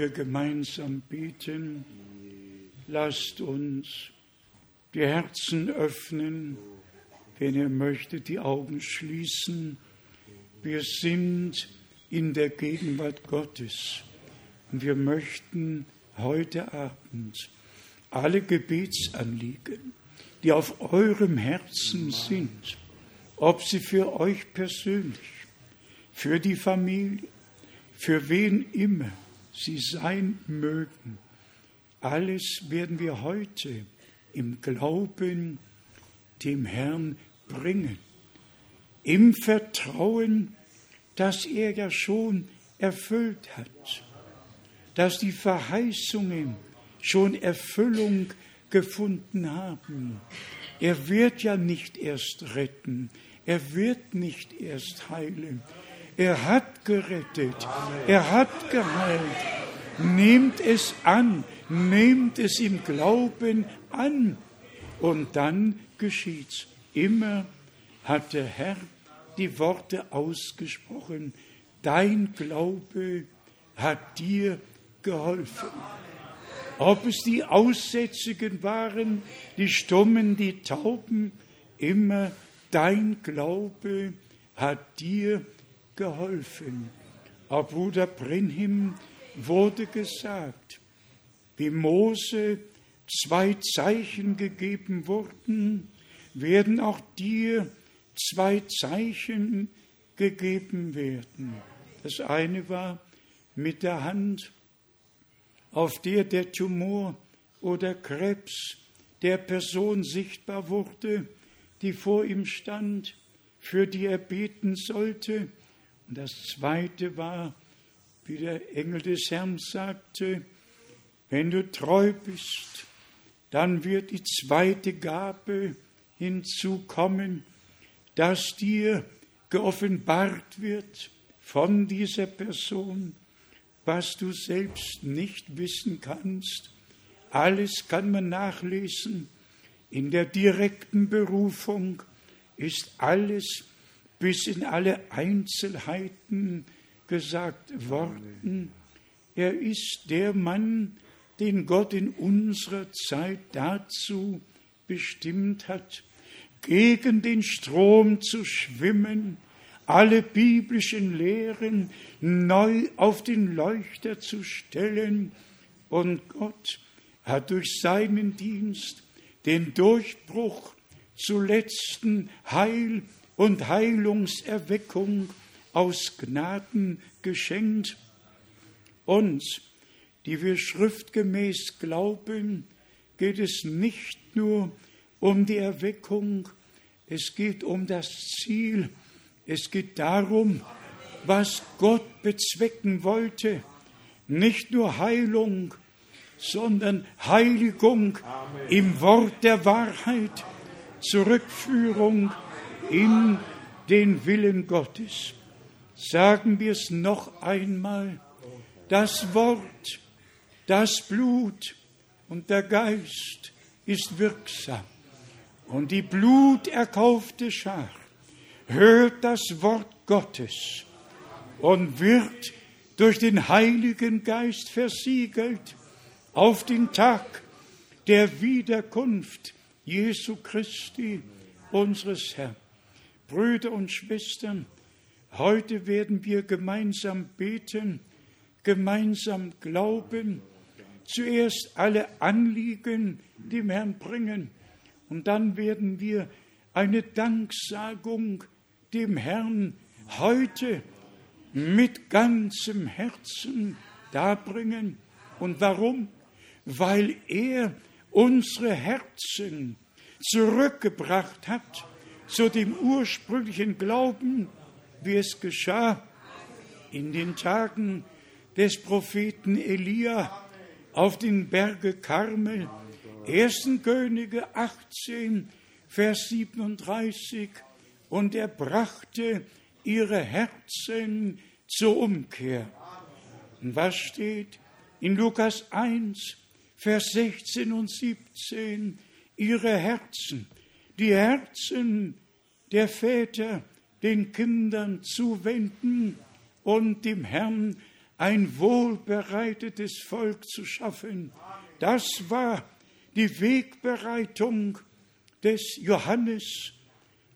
Speaker 1: Wir gemeinsam beten, lasst uns die Herzen öffnen, wenn ihr möchtet, die Augen schließen. Wir sind in der Gegenwart Gottes und wir möchten heute Abend alle Gebetsanliegen, die auf eurem Herzen sind, ob sie für euch persönlich, für die Familie, für wen immer, sie sein mögen. Alles werden wir heute im Glauben dem Herrn bringen, im Vertrauen, dass er ja schon erfüllt hat, dass die Verheißungen schon Erfüllung gefunden haben. Er wird ja nicht erst retten, er wird nicht erst heilen, er hat gerettet. Er hat geheilt. Nehmt es an. Nehmt es im Glauben an. Und dann geschieht's. Immer hat der Herr die Worte ausgesprochen. Dein Glaube hat dir geholfen. Ob es die Aussätzigen waren, die Stummen, die Tauben, immer dein Glaube hat dir geholfen geholfen. Auch Bruder Brenhim wurde gesagt, wie Mose zwei Zeichen gegeben wurden, werden auch dir zwei Zeichen gegeben werden. Das eine war mit der Hand, auf der der Tumor oder Krebs der Person sichtbar wurde, die vor ihm stand, für die er beten sollte, und das zweite war, wie der Engel des Herrn sagte, wenn du treu bist, dann wird die zweite Gabe hinzukommen, dass dir geoffenbart wird von dieser Person, was du selbst nicht wissen kannst. Alles kann man nachlesen. In der direkten Berufung ist alles bis in alle Einzelheiten gesagt worden. Er ist der Mann, den Gott in unserer Zeit dazu bestimmt hat, gegen den Strom zu schwimmen, alle biblischen Lehren neu auf den Leuchter zu stellen. Und Gott hat durch seinen Dienst den Durchbruch zu letzten Heil und Heilungserweckung aus Gnaden geschenkt. Uns, die wir schriftgemäß glauben, geht es nicht nur um die Erweckung, es geht um das Ziel, es geht darum, was Gott bezwecken wollte. Nicht nur Heilung, sondern Heiligung Amen. im Wort der Wahrheit, Zurückführung in den Willen Gottes. Sagen wir es noch einmal, das Wort, das Blut und der Geist ist wirksam. Und die bluterkaufte Schar hört das Wort Gottes und wird durch den Heiligen Geist versiegelt auf den Tag der Wiederkunft Jesu Christi, unseres Herrn. Brüder und Schwestern, heute werden wir gemeinsam beten, gemeinsam glauben, zuerst alle Anliegen dem Herrn bringen und dann werden wir eine Danksagung dem Herrn heute mit ganzem Herzen darbringen. Und warum? Weil er unsere Herzen zurückgebracht hat zu dem ursprünglichen Glauben, wie es geschah in den Tagen des Propheten Elia auf den Berge Karmel. 1. Könige 18, Vers 37. Und er brachte ihre Herzen zur Umkehr. Und was steht in Lukas 1, Vers 16 und 17? Ihre Herzen, die Herzen der Väter den Kindern zuwenden und dem Herrn ein wohlbereitetes Volk zu schaffen. Das war die Wegbereitung des Johannes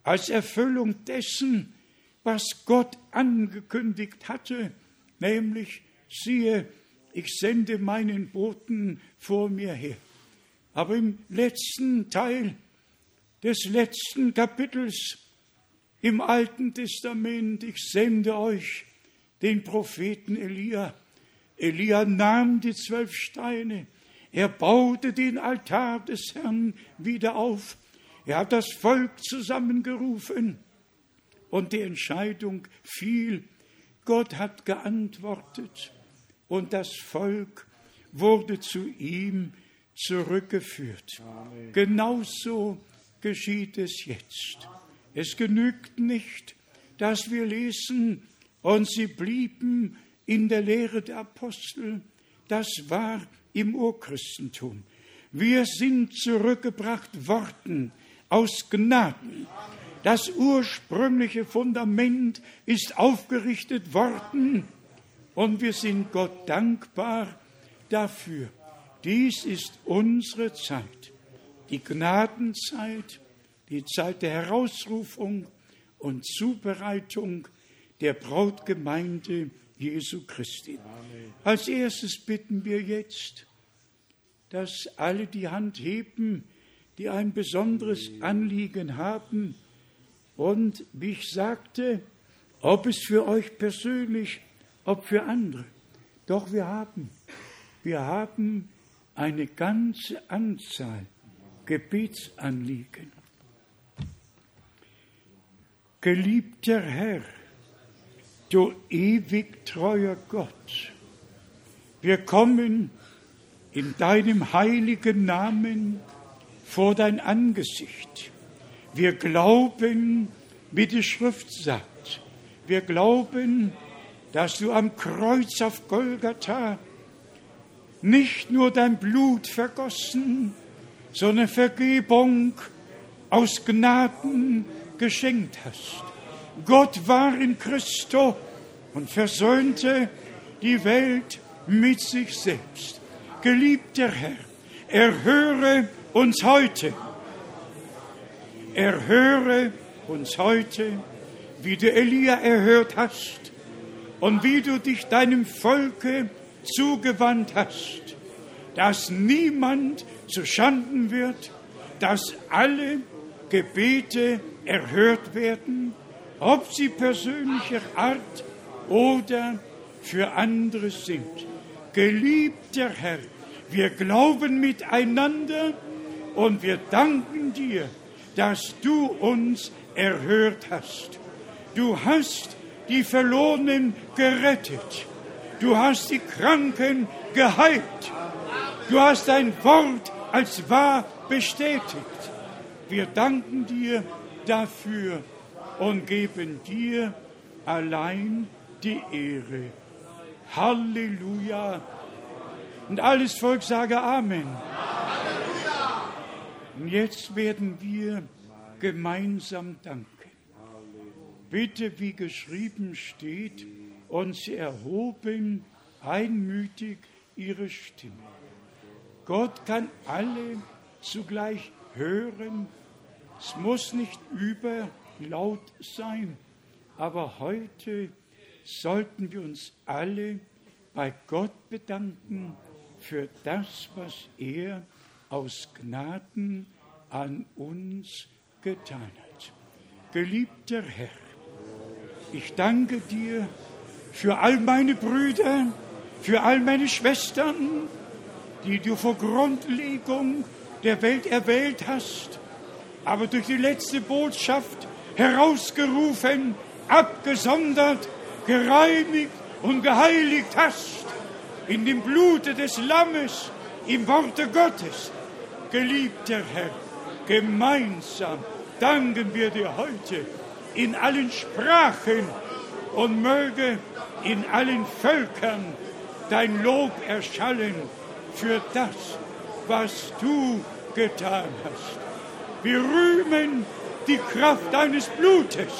Speaker 1: als Erfüllung dessen, was Gott angekündigt hatte, nämlich, siehe, ich sende meinen Boten vor mir her. Aber im letzten Teil des letzten Kapitels im Alten Testament, ich sende euch den Propheten Elia. Elia nahm die zwölf Steine, er baute den Altar des Herrn wieder auf, er hat das Volk zusammengerufen und die Entscheidung fiel. Gott hat geantwortet und das Volk wurde zu ihm zurückgeführt. Amen. Genauso geschieht es jetzt. Es genügt nicht, dass wir lesen, und sie blieben in der Lehre der Apostel. Das war im Urchristentum. Wir sind zurückgebracht worden aus Gnaden. Das ursprüngliche Fundament ist aufgerichtet worden und wir sind Gott dankbar dafür. Dies ist unsere Zeit, die Gnadenzeit, die Zeit der Herausrufung und Zubereitung der Brautgemeinde Jesu Christi. Amen. Als erstes bitten wir jetzt, dass alle die Hand heben, die ein besonderes Anliegen haben. Und wie ich sagte, ob es für euch persönlich, ob für andere. Doch wir haben, wir haben eine ganze Anzahl Gebetsanliegen. Geliebter Herr, du ewig treuer Gott, wir kommen in deinem heiligen Namen vor dein Angesicht. Wir glauben, wie die Schrift sagt. Wir glauben, dass du am Kreuz auf Golgatha nicht nur dein Blut vergossen, sondern Vergebung aus Gnaden geschenkt hast. Gott war in Christo und versöhnte die Welt mit sich selbst. Geliebter Herr, erhöre uns heute. Erhöre uns heute. wie du Elia erhört hast und wie du dich deinem Volke zugewandt hast, dass niemand zu Schanden wird, dass alle Gebete erhört werden, ob sie persönlicher Art oder für andere sind. Geliebter Herr, wir glauben miteinander und wir danken dir, dass du uns erhört hast. Du hast die Verlorenen gerettet. Du hast die Kranken geheilt. Du hast dein Wort als wahr bestätigt. Wir danken dir dafür und geben dir allein die Ehre. Halleluja. Und alles Volk sage Amen. Und jetzt werden wir gemeinsam danken. Bitte, wie geschrieben steht, und sie erhoben einmütig ihre Stimme. Gott kann alle zugleich hören. Es muss nicht überlaut sein, aber heute sollten wir uns alle bei Gott bedanken für das, was er aus Gnaden an uns getan hat. Geliebter Herr, ich danke dir für all meine Brüder, für all meine Schwestern, die du vor Grundlegung der Welt erwählt hast, aber durch die letzte Botschaft herausgerufen, abgesondert, gereinigt und geheiligt hast in dem Blute des Lammes, im Worte Gottes. Geliebter Herr, gemeinsam danken wir dir heute in allen Sprachen und möge in allen Völkern dein Lob erschallen für das, was du getan hast. Wir rühmen die Kraft deines Blutes,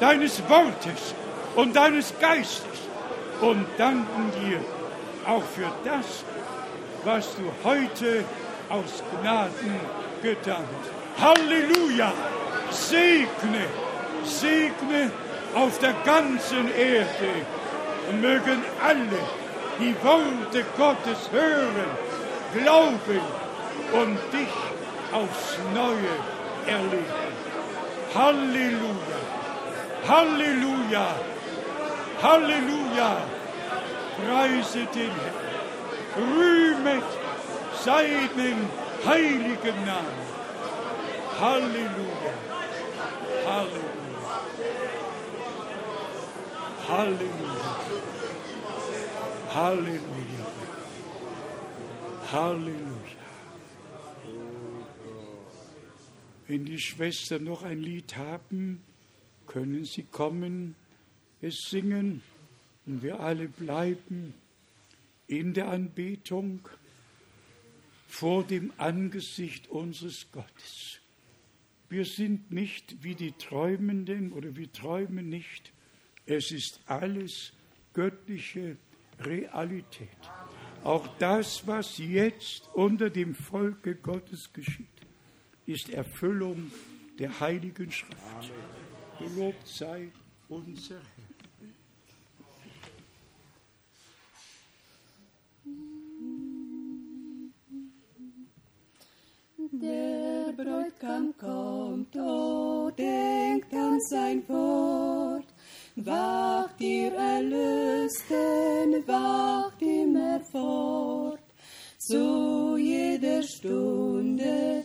Speaker 1: deines Wortes und deines Geistes und danken dir auch für das, was du heute aus Gnaden getan hast. Halleluja! Segne, segne auf der ganzen Erde und mögen alle die Worte Gottes hören, glauben und dich aufs Neue erleben. Halleluja! Halleluja! Halleluja! Preise den Herrn, rühmet seinen heiligen Namen. Halleluja! Halleluja! Halleluja! Halleluja! Halleluja! Wenn die Schwestern noch ein Lied haben, können sie kommen, es singen und wir alle bleiben in der Anbetung vor dem Angesicht unseres Gottes. Wir sind nicht wie die Träumenden oder wir träumen nicht. Es ist alles göttliche Realität. Auch das, was jetzt unter dem Volke Gottes geschieht, ist Erfüllung der Heiligen Schrift. Gelobt sei unser Herr.
Speaker 2: Der Bräutigam kommt, oh, denkt an sein Wort. Wacht ihr Erlösten, wacht immer fort. Zu jeder Stunde,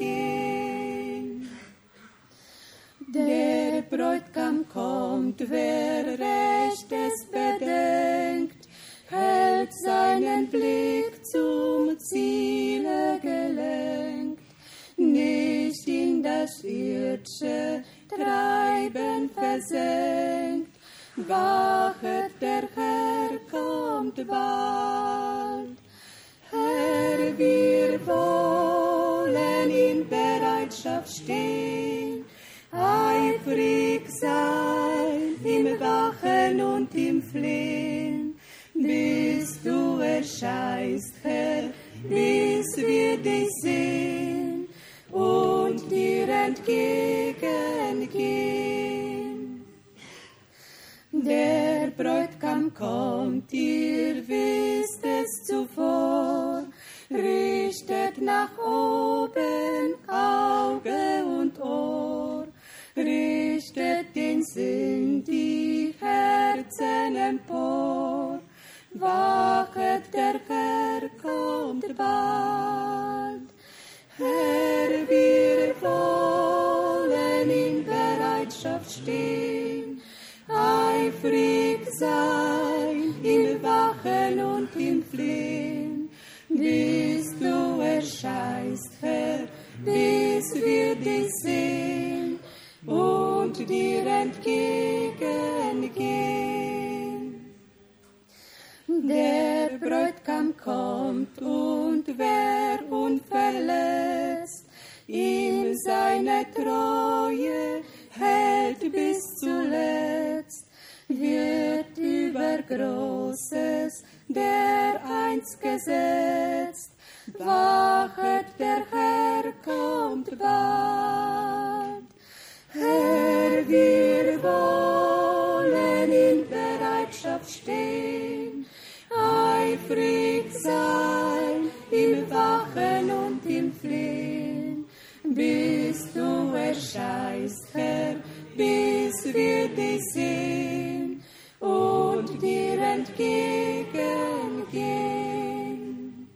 Speaker 2: entgegengehen. Der Bräutigam kommt, wer Rechtes bedenkt, hält seinen Blick zum Ziele gelenkt, nicht in das irdische Treiben versenkt wachet, der Herr kommt bald. Herr, wir wollen in Bereitschaft stehen, eifrig sein im Wachen und im Flehen, bis du erscheinst, Herr, bis wir dich sehen und dir entgegengehen. Der Bräutigam kommt, ihr wisst es zuvor, richtet nach oben Auge und Ohr, richtet den Sinn, die Herzen empor, kommt und wer unverletzt ihm seine Treue hält bis zuletzt, wird über Großes der einst gesetzt. Wachet, der Herr kommt bald. Herr, wir wollen in Bereitschaft stehen, eifrig sein im Wachen und im Flehen, bis du erscheinst, Herr, bis wir dich sehen und dir entgegengehen.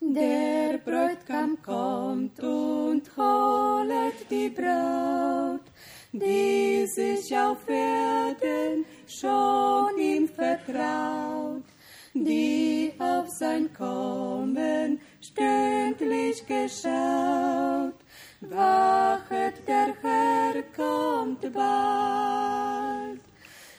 Speaker 2: Der Bräutigam kommt und holet die Braut, die sich auf Erden schon ihm vertraut, die auf sein Kommen stündlich geschaut. Wachet, der Herr kommt bald.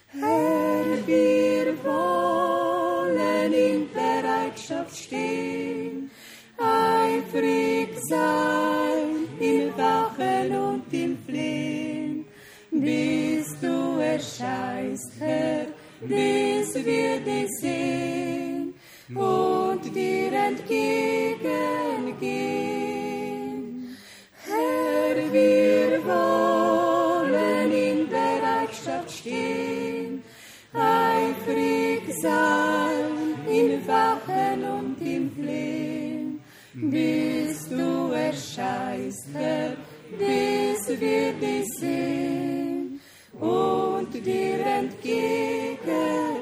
Speaker 2: Herr, wir wollen in Bereitschaft stehen, eifrig sein im Wachen und im Flehen, bis du erscheinst, Herr, bis wir dich sehen und dir entgegengehen. Herr, wir wollen in Bereitschaft stehen, eifrig sein im Wachen und im Flehen, bis du erscheinst, Herr, bis wir dich sehen. Und Yeah.